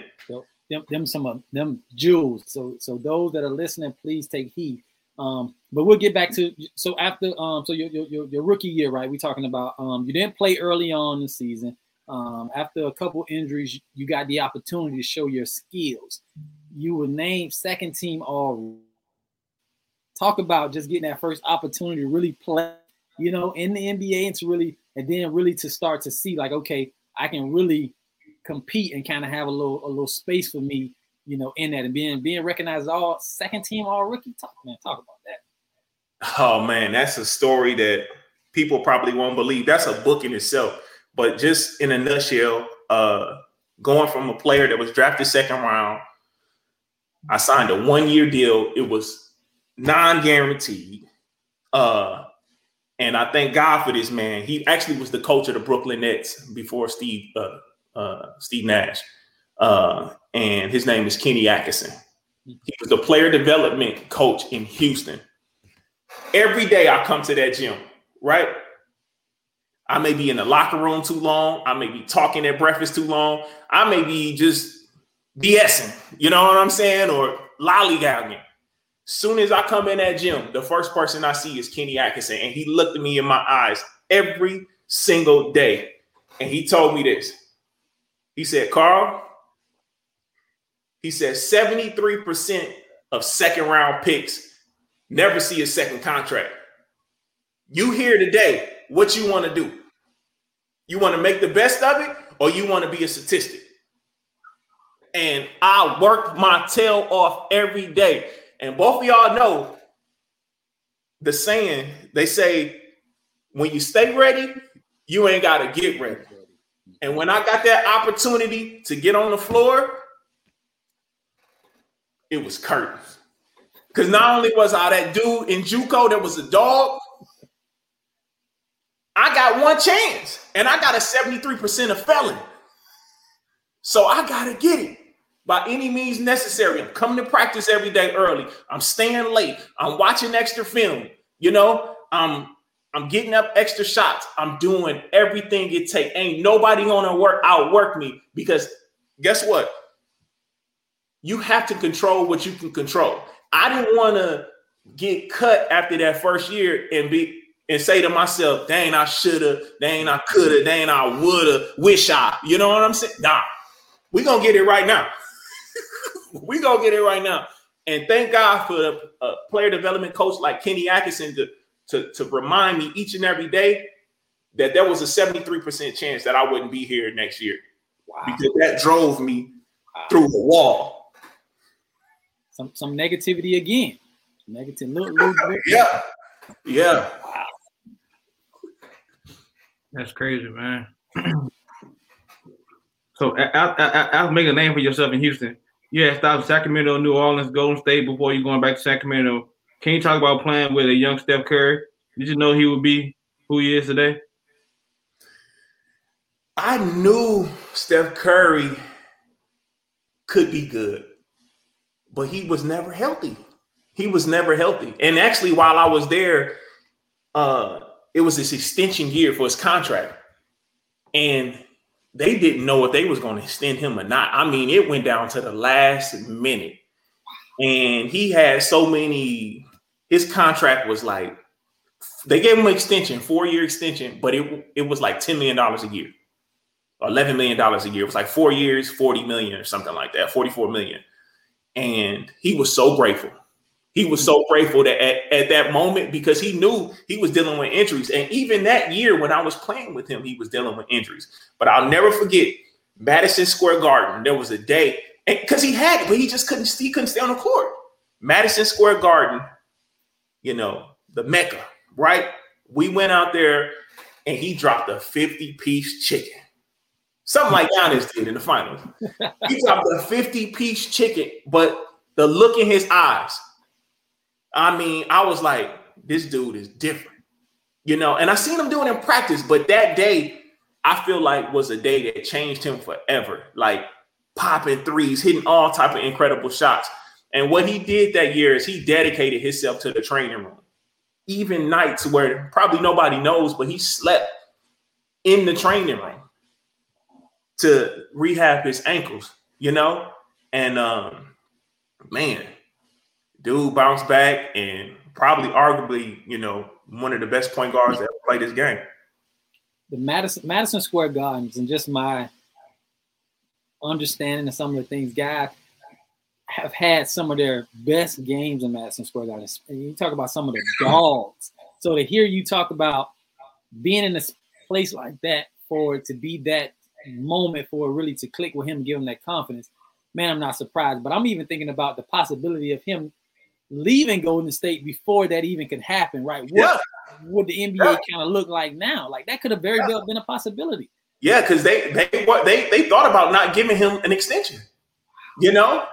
them, them some of them jewels. So so those that are listening, please take heed. Um, but we'll get back to so after um so your your, your rookie year, right? We're talking about um you didn't play early on in the season. Um, after a couple injuries, you got the opportunity to show your skills. You were named second team all. Talk about just getting that first opportunity to really play, you know, in the NBA and to really, and then really to start to see like, okay, I can really compete and kind of have a little a little space for me, you know, in that and being being recognized all second team all rookie. Talk man, talk about that.
Oh man, that's a story that people probably won't believe. That's a book in itself. But just in a nutshell, uh, going from a player that was drafted second round, I signed a one year deal. It was non guaranteed. Uh, and I thank God for this man. He actually was the coach of the Brooklyn Nets before Steve uh, uh, Steve Nash, uh, and his name is Kenny Atkinson. He was the player development coach in Houston. Every day I come to that gym, right? I may be in the locker room too long. I may be talking at breakfast too long. I may be just BSing, you know what I'm saying? Or lollygagging. Soon as I come in that gym, the first person I see is Kenny Atkinson. And he looked at me in my eyes every single day. And he told me this. He said, Carl, he said 73% of second round picks never see a second contract. You here today, what you want to do? You want to make the best of it or you want to be a statistic? And I work my tail off every day. And both of y'all know the saying, they say, when you stay ready, you ain't got to get ready. And when I got that opportunity to get on the floor, it was curtains. Because not only was I that dude in JUCO that was a dog, I got one chance, and I got a 73% of felon. So I gotta get it by any means necessary. I'm coming to practice every day early. I'm staying late. I'm watching extra film. You know, I'm I'm getting up extra shots. I'm doing everything it takes. Ain't nobody gonna work outwork me because guess what? You have to control what you can control. I didn't want to get cut after that first year and be and say to myself, dang, I shoulda, dang, I coulda, dang, I woulda, wish I. You know what I'm saying? Nah, we gonna get it right now. We gonna get it right now. And thank God for the uh, player development coach like Kenny Atkinson to, to, to remind me each and every day that there was a 73% chance that I wouldn't be here next year. Wow. Because that drove me wow. through the wall.
Some some negativity again. Negative little, little
yeah. Yeah.
Wow. That's crazy, man. so I'll make a name for yourself in Houston. Had stopped Sacramento, New Orleans, Golden State before you going back to Sacramento. Can you talk about playing with a young Steph Curry? Did you know he would be who he is today?
I knew Steph Curry could be good, but he was never healthy. He was never healthy. And actually, while I was there, uh, it was this extension year for his contract. And they didn't know if they was going to extend him or not. I mean, it went down to the last minute. And he had so many, his contract was like, they gave him an extension, four-year extension, but it it was like $10 million a year. $11 million a year. It was like four years, 40 million or something like that, 44 million. And he was so grateful. He was so grateful that at, at that moment because he knew he was dealing with injuries. And even that year when I was playing with him, he was dealing with injuries. But I'll never forget Madison Square Garden. There was a day because he had but he just couldn't he couldn't stay on the court. Madison Square Garden, you know, the Mecca, right? We went out there and he dropped a 50 piece chicken. Something like Giannis did in the finals. He dropped a 50 piece chicken, but the look in his eyes, I mean, I was like, this dude is different, you know. And I seen him doing in practice, but that day, I feel like was a day that changed him forever. Like popping threes, hitting all type of incredible shots. And what he did that year is he dedicated himself to the training room. Even nights where probably nobody knows, but he slept in the training room to rehab his ankles, you know? And um man, dude bounced back and probably arguably, you know, one of the best point guards that ever played this game.
The Madison Madison Square Gardens and just my understanding of some of the things guys have had some of their best games in Madison Square Garden. And you talk about some of the dogs. So to hear you talk about being in a place like that for it to be that moment for it really to click with him, give him that confidence, man, I'm not surprised. But I'm even thinking about the possibility of him leaving Golden State before that even could happen, right? What yeah. would the NBA yeah. kind of look like now? Like that could have very yeah. well been a possibility.
Yeah, because they they what they they thought about not giving him an extension, you know.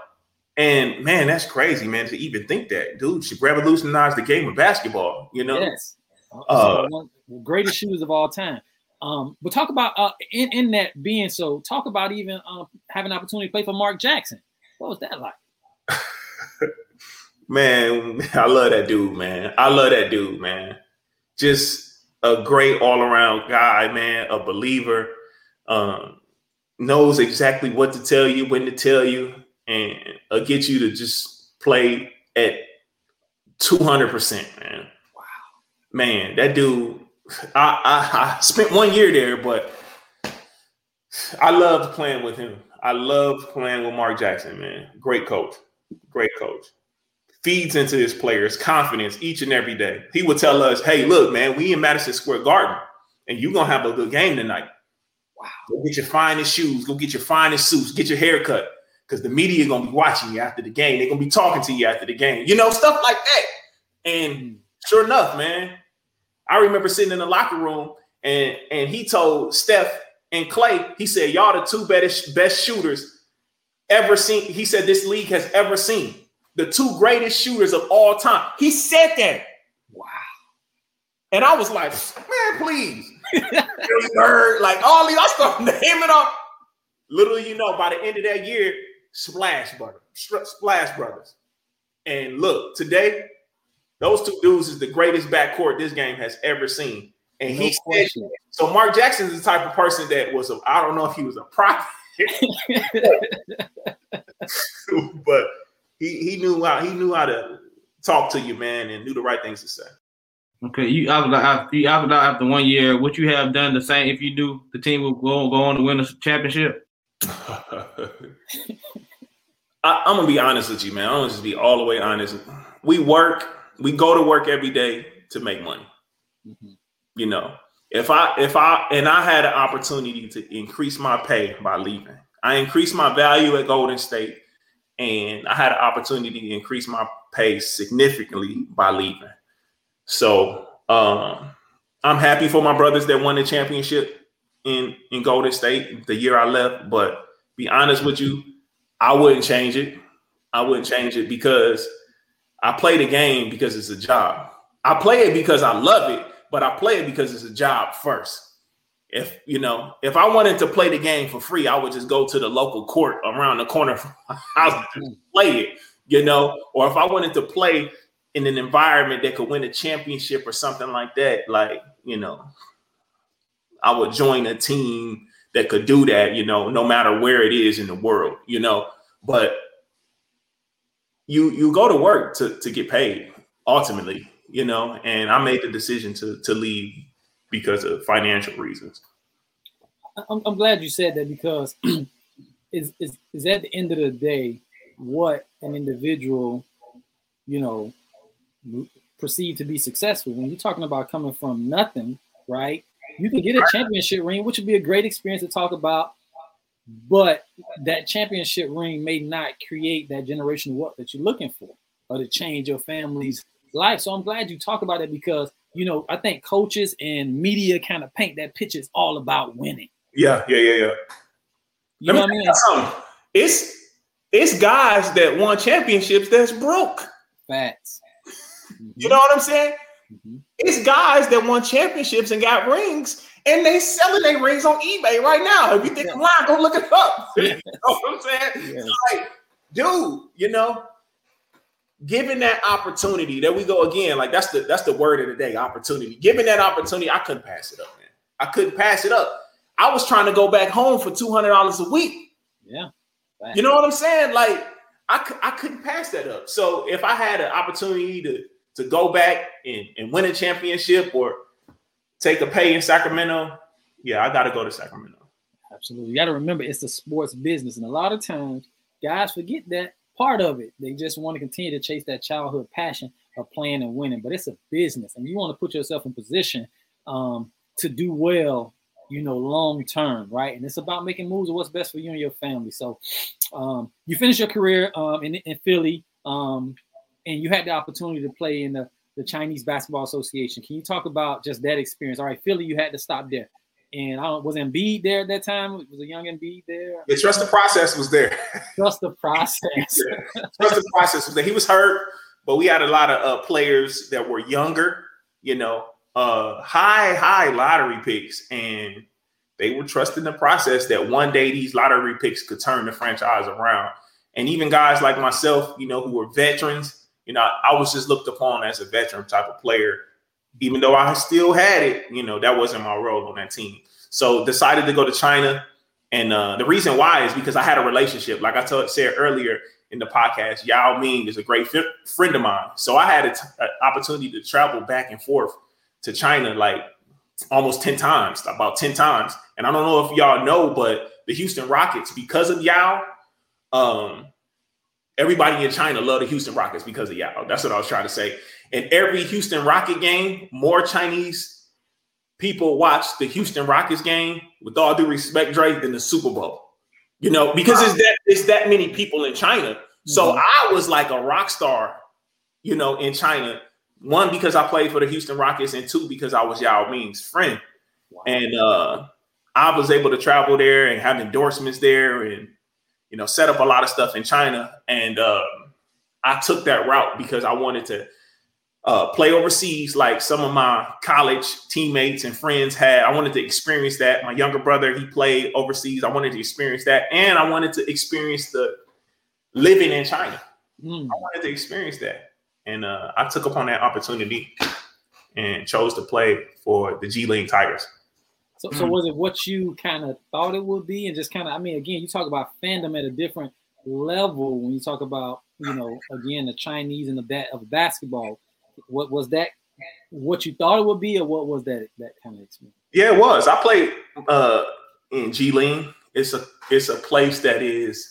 And man, that's crazy, man, to even think that, dude. Should revolutionize the game of basketball, you know.
Yes, uh, one, greatest shoes of all time. Um, but talk about uh, in in that being so. Talk about even uh, having an opportunity to play for Mark Jackson. What was that like?
Man, I love that dude, man. I love that dude, man. Just a great all around guy, man, a believer. Um, knows exactly what to tell you, when to tell you, and uh, get you to just play at 200%, man. Wow. Man, that dude, I, I, I spent one year there, but I loved playing with him. I loved playing with Mark Jackson, man. Great coach. Great coach feeds into his players confidence each and every day. He would tell us, "Hey, look, man, we in Madison Square Garden, and you're gonna have a good game tonight. Wow, go get your finest shoes, go get your finest suits, get your hair cut, because the media gonna be watching you after the game. They're gonna be talking to you after the game, you know, stuff like that. And hmm. sure enough, man, I remember sitting in the locker room, and and he told Steph and Clay, he said, y'all the two best, best shooters ever seen. He said this league has ever seen. The two greatest shooters of all time. He said that.
Wow.
And I was like, man, please. Billy Bird, like all these, I started naming off. Little you know, by the end of that year, Splash Brothers, Splash Brothers. And look, today, those two dudes is the greatest backcourt this game has ever seen. And
No
he said,
question.
so Mark Jackson is the type of person that was, a, I don't know if he was a prophet, but he, he knew how he knew how to talk to you, man, and knew the right things to say.
Okay, you after after, you after after one year, would you have done the same if you knew the team would go, go on to win a championship?
I, I'm gonna be honest with you, man. I'm gonna just be all the way honest. We work, we go to work every day to make money.
Mhm.
You know, if I if I and I had an opportunity to increase my pay by leaving, I increased my value at Golden State, and I had an opportunity to increase my pay significantly by leaving. So um, I'm happy for my brothers that won the championship in in Golden State the year I left. But be honest with you, I wouldn't change it. I wouldn't change it because I play the game because it's a job. I play it because I love it, but I play it because it's a job first. If you know, if I wanted to play the game for free, I would just go to the local court around the corner from my house and mm-hmm. play it, you know. Or if I wanted to play in an environment that could win a championship or something like that, like you know, I would join a team that could do that, you know, no matter where it is in the world, you know. But you you go to work to to get paid ultimately, you know, and I made the decision to to leave because of financial reasons.
I'm, I'm glad you said that because is is is at the end of the day what an individual, you know, perceived to be successful. When you're talking about coming from nothing, right? You can get a championship ring, which would be a great experience to talk about, but that championship ring may not create that generational wealth that you're looking for or to change your family's life. So I'm glad you talk about it because you know I think coaches and media kind of paint that picture is all about winning.
Yeah, yeah, yeah, yeah.
You know what I mean?
Something. It's it's guys that won championships that's broke.
Facts.
You know what I'm saying?
Mhm.
It's guys that won championships and got rings, and they selling their rings on eBay right now. If you think I'm lying, go look it up. you know what I'm saying?
Yeah.
Like, dude, you know, given that opportunity, there we go again. Like that's the that's the word of the day, opportunity. Given that opportunity, I couldn't pass it up, man. I couldn't pass it up. I was trying to go back home for two hundred dollars a week.
Yeah.
You know what I'm saying? Like I, I couldn't pass that up. So if I had an opportunity to to go back and, and win a championship or take a pay in Sacramento, yeah, I got to go to Sacramento.
Absolutely. You got to remember it's a sports business. And a lot of times guys forget that part of it. They just want to continue to chase that childhood passion of playing and winning. But it's a business and you want to put yourself in position um, to do well, you know, long term, right? And it's about making moves of what's best for you and your family. So um, you finish your career um, in, in Philly um, and you had the opportunity to play in the, the Chinese Basketball Association. Can you talk about just that experience? All right, Philly, you had to stop there. And I was Embiid there at that time? Was a young Embiid there?
The trust the process was there.
Trust the process.
trust the process was there. He was hurt, but we had a lot of uh, players that were younger, you know, uh, high, high lottery picks. And they were trusting the process that one day these lottery picks could turn the franchise around. And even guys like myself, you know, who were veterans, you know, I was just looked upon as a veteran type of player, even though I still had it, you know, that wasn't my role on that team. So decided to go to China. And uh, the reason why is because I had a relationship. Like I told, said earlier in the podcast, Yao Ming is a great fi- friend of mine. So I had an opportunity to travel back and forth to China like almost 10 times, about 10 times. And I don't know if y'all know, but the Houston Rockets, because of Yao, um, everybody in China love the Houston Rockets because of Yao. That's what I was trying to say. And every Houston Rocket game, more Chinese people watch the Houston Rockets game, with all due respect, Drake, than the Super Bowl. You know, because it's that it's that many people in China. So I was like a rock star, you know, in China. One, because I played for the Houston Rockets, and two, because I was Yao Ming's friend. And uh I was able to travel there and have endorsements there and you know set up a lot of stuff in China. And uh, I took that route because I wanted to uh, play overseas like some of my college teammates and friends had. I wanted to experience that. My younger brother, he played overseas. I wanted to experience that. And I wanted to experience the living in China. Mm. I wanted to experience that. And uh, I took upon that opportunity and chose to play for the Jilin Tigers.
So, so was it what you kind of thought it would be, and just kind of? I mean, again, you talk about fandom at a different level when you talk about, you know, again, the Chinese and the bat of basketball. What was that? What you thought it would be, or what was that that kind of experience?
Yeah, it was. I played uh, in Jilin. It's a it's a place that is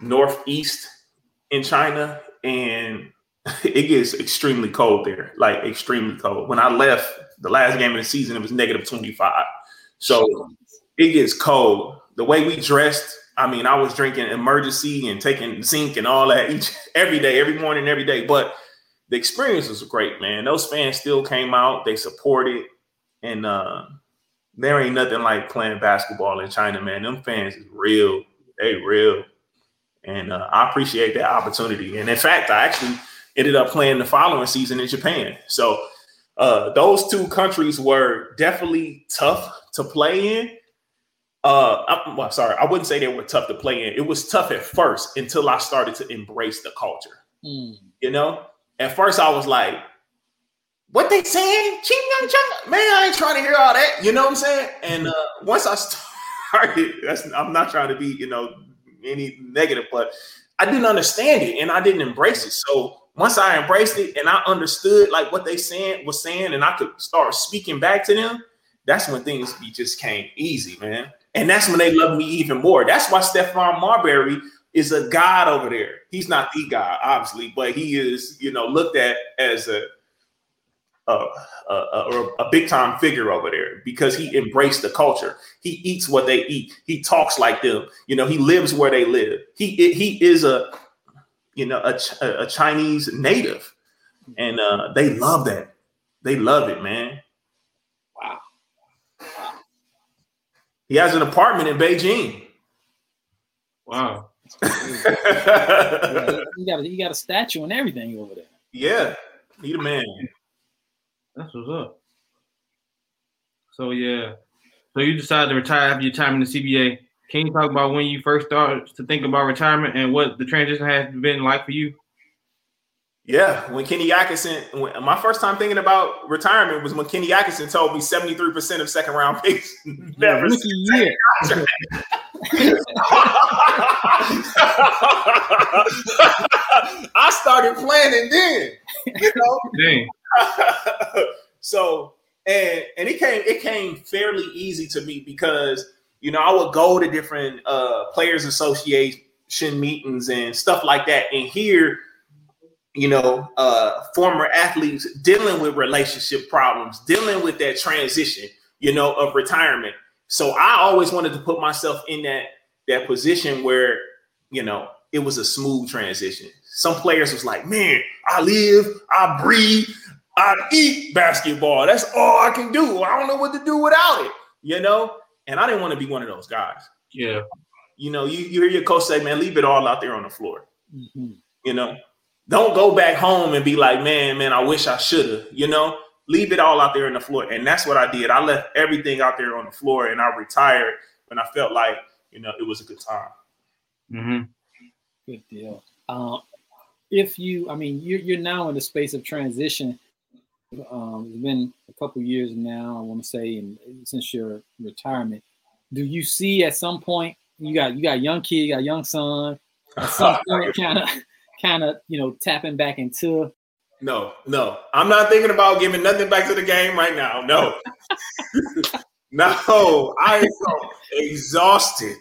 northeast in China, and it gets extremely cold there, like extremely cold. When I left the last game of the season, it was negative 25. So it gets cold. The way we dressed, I mean, I was drinking emergency and taking zinc and all that each every day, every morning, every day. But the experience was great, man. Those fans still came out, they supported, and uh, there ain't nothing like playing basketball in China, man. Them fans is real, they real, and uh, I appreciate that opportunity. And in fact, I actually ended up playing the following season in Japan. So uh, those two countries were definitely tough to play in. Uh, I, well, sorry, I wouldn't say they were tough to play in. It was tough at first until I started to embrace the culture. Mm. You know, at first I was like, "What they saying? Ching Man, I ain't trying to hear all that." You know what I'm saying? And uh, once I started, I'm not trying to be, you know, any negative, but I didn't understand it and I didn't embrace it. So once I embraced it and I understood like what they saying was saying, and I could start speaking back to them, that's when things just came easy, man. And that's when they love me even more. That's why Stephon Marbury is a god over there. He's not the god, obviously, but he is, you know, looked at as a a, a, a, a big time figure over there because he embraced the culture. He eats what they eat. He talks like them. You know, he lives where they live. He he is a you know a, a Chinese native, and uh, they love that. They love it, man. Wow. He has an apartment in Beijing.
Wow.
Yeah, you got a, you got a statue and everything over there.
Yeah, he the man.
That's what's up. So yeah, so you decided to retire after your time in the CBA. Can you talk about when you first started to think about retirement and what the transition has been like for you?
Yeah, when Kenny Atkinson, when, my first time thinking about retirement was when Kenny Atkinson told me 73% of second round picks never year. I started planning then, you know. so and and it came it came fairly easy to me because you know I would go to different uh players association meetings and stuff like that and hear you know, uh, former athletes dealing with relationship problems, dealing with that transition, you know, of retirement. So I always wanted to put myself in that that position where, you know, it was a smooth transition. Some players was like, man, I live, I breathe, I eat basketball. That's all I can do. I don't know what to do without it, you know? And I didn't want to be one of those guys.
Yeah.
You know, you, you hear your coach say, man, leave it all out there on the floor. Mm-hmm. You know, don't go back home and be like, man, man, I wish I should have, you know, leave it all out there on the floor. And that's what I did. I left everything out there on the floor and I retired when I felt like, you know, it was a good time.
Mm-hmm.
Good deal. Um, if you, I mean, you're, you're now in the space of transition. Um, it's been a couple years now, I want to say, and since your retirement, do you see at some point you got you got young kid, you got young son, at some point kind of kind of you know tapping back into?
No, no, I'm not thinking about giving nothing back to the game right now. No, no, I am exhausted.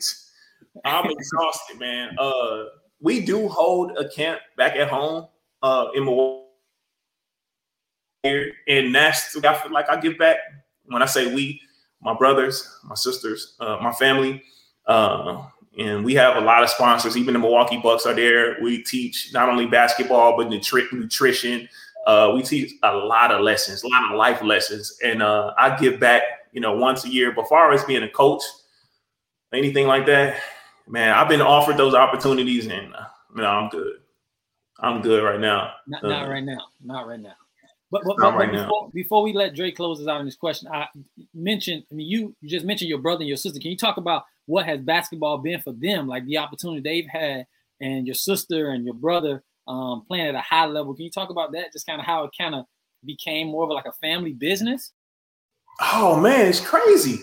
I'm exhausted, man. Uh, we do hold a camp back at home uh, in Milwaukee, and that's I feel like I give back when I say we, my brothers, my sisters, uh, my family. Uh, and we have a lot of sponsors. Even the Milwaukee Bucks are there. We teach not only basketball but nutri- nutrition. Uh, we teach a lot of lessons, a lot of life lessons, and uh, I give back you know, once a year. But far as being a coach, anything like that, man, I've been offered those opportunities, and uh, you know, I'm good. I'm good right now.
Not,
Uh,
not right now. Not right now. But, but, but,
right
but before, before we let Drake close us out on this question, I mentioned, I mean, you, you just mentioned your brother and your sister. Can you talk about what has basketball been for them, like the opportunity they've had, and your sister and your brother um, playing at a high level? Can you talk about that? Just kind of how it kind of became more of like a family business.
Oh man, it's crazy.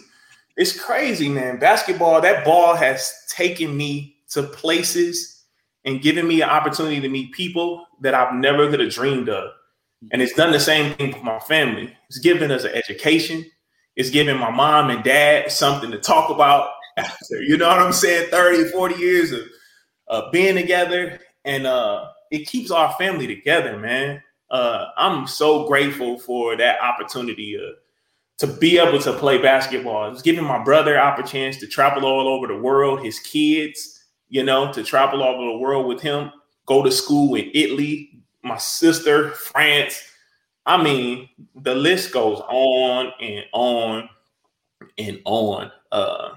It's crazy, man. Basketball, that ball has taken me to places and given me an opportunity to meet people that I've never could have dreamed of. And it's done the same thing for my family. It's given us an education. It's given my mom and dad something to talk about after, you know what I'm saying? 30, 40 years of uh, being together. And uh, it keeps our family together, man. Uh, I'm so grateful for that opportunity uh, to be able to play basketball. It's giving my brother opportunity to travel all over the world, his kids, you know, to travel all over the world with him, go to school in Italy, my sister, France. I mean, the list goes on and on and on. Uh,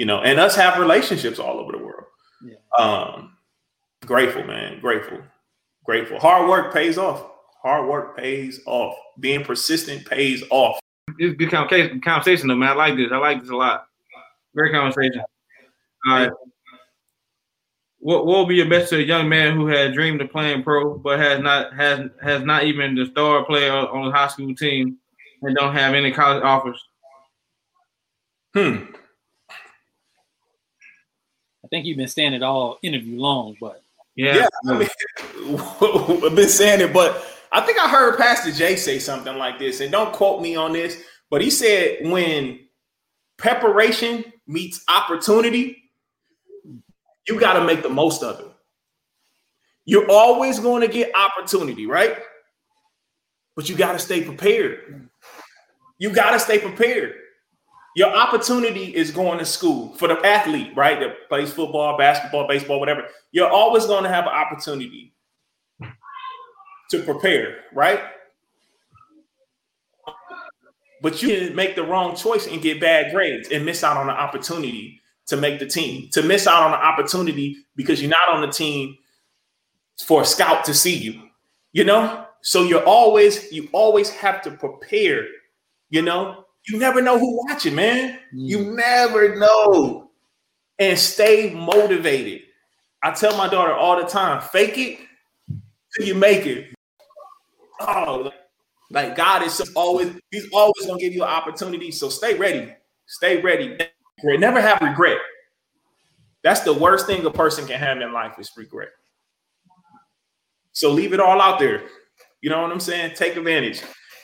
you know, and us have relationships all over the world.
Yeah.
Um, grateful, man. Grateful. Grateful. Hard work pays off. Hard work pays off. Being persistent pays off.
This is good conversation, conversation though, man. I like this. I like this a lot. Great conversation. All right. What, what will be your best to a young man who had dreamed of playing pro but has not has has not even the star player on the high school team and don't have any college offers?
Hmm.
I think you've been saying it all interview long, but
Yeah.
Yeah, I mean, I've been saying it, but I think I heard Pastor Jay say something like this, and don't quote me on this, but he said when preparation meets opportunity, you got to make the most of it. You're always going to get opportunity, right? But you got to stay prepared. You got to stay prepared. Your opportunity is going to school for the athlete, right? That plays football, basketball, baseball, whatever. You're always going to have an opportunity to prepare, right? But you can make the wrong choice and get bad grades and miss out on the opportunity to make the team, to miss out on the opportunity because you're not on the team for a scout to see you, you know? So you're always, you always have to prepare, you know? You never know who watching, man. You never know. And stay motivated. I tell my daughter all the time, fake it till you make it. Oh, like God is always, He's always gonna give you an opportunity. So stay ready. Stay ready. Never have regret. That's the worst thing a person can have in life is regret. So leave it all out there. You know what I'm saying? Take advantage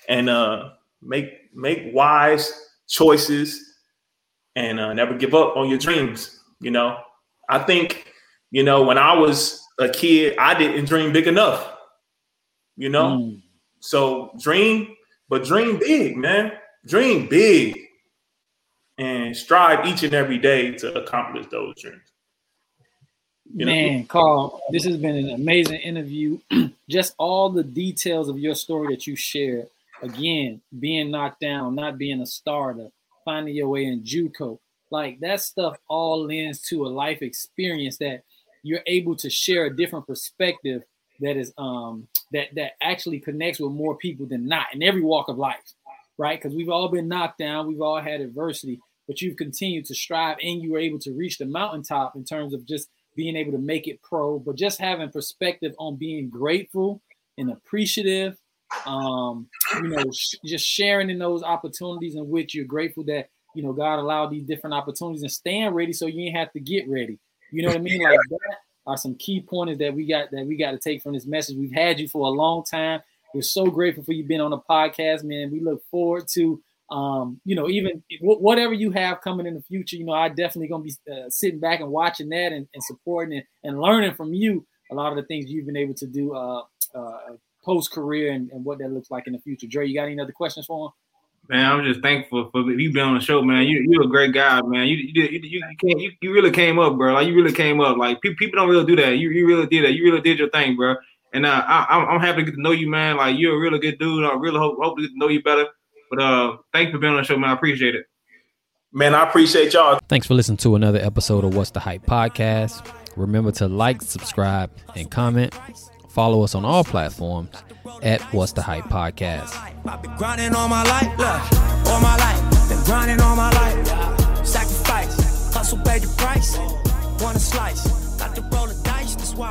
and uh make make wise choices and uh, never give up on your dreams. You know, I think you know when I was a kid, I didn't dream big enough. You know,
Mm.
so dream, but dream big, man. Dream big, and strive each and every day to accomplish those dreams. You know?
Man, Carl, this has been an amazing interview. Just all the details of your story that you shared. Again, being knocked down, not being a starter, finding your way in JUCO. Like that stuff all lends to a life experience that you're able to share a different perspective that is um that that actually connects with more people than not in every walk of life, right? Because we've all been knocked down, we've all had adversity, but you've continued to strive and you were able to reach the mountaintop in terms of just being able to make it pro, but just having perspective on being grateful and appreciative. Um, you know, sh- just sharing in those opportunities in which you're grateful that you know God allowed these different opportunities and staying ready so you ain't have to get ready. You know what I mean? Like that are some key pointers that we got that we got to take from this message. We've had you for a long time. We're so grateful for you being on the podcast, man. We look forward to um, you know, even wh- whatever you have coming in the future, you know, I definitely gonna be uh, sitting back and watching that and, and supporting it and learning from you a lot of the things you've been able to do uh, uh, post career and, and what that looks like in the future. Dre, you got any other questions for him?
Man, I'm just thankful for you being on the show, man. You you're a great guy, man. You you you you, you, can't, you, you really came up, bro. Like you really came up. Like people people don't really do that. You you really did that. You really did your thing, bro. And uh, I, I'm I'm happy to get to know you, man. Like you're a really good dude. I really hope hope to get to know you better. But uh, thank you for being on the show, man. I appreciate it.
Man, I appreciate y'all.
Thanks for listening to another episode of What's the Hype podcast. Remember to like, subscribe, and comment. Follow us on all platforms at What's the Hype podcast.
I've been grinding all my life, look, all my life. Been grinding all my life. Sacrifice, hustle, pay the price. Want a slice, got to roll the dice. That's why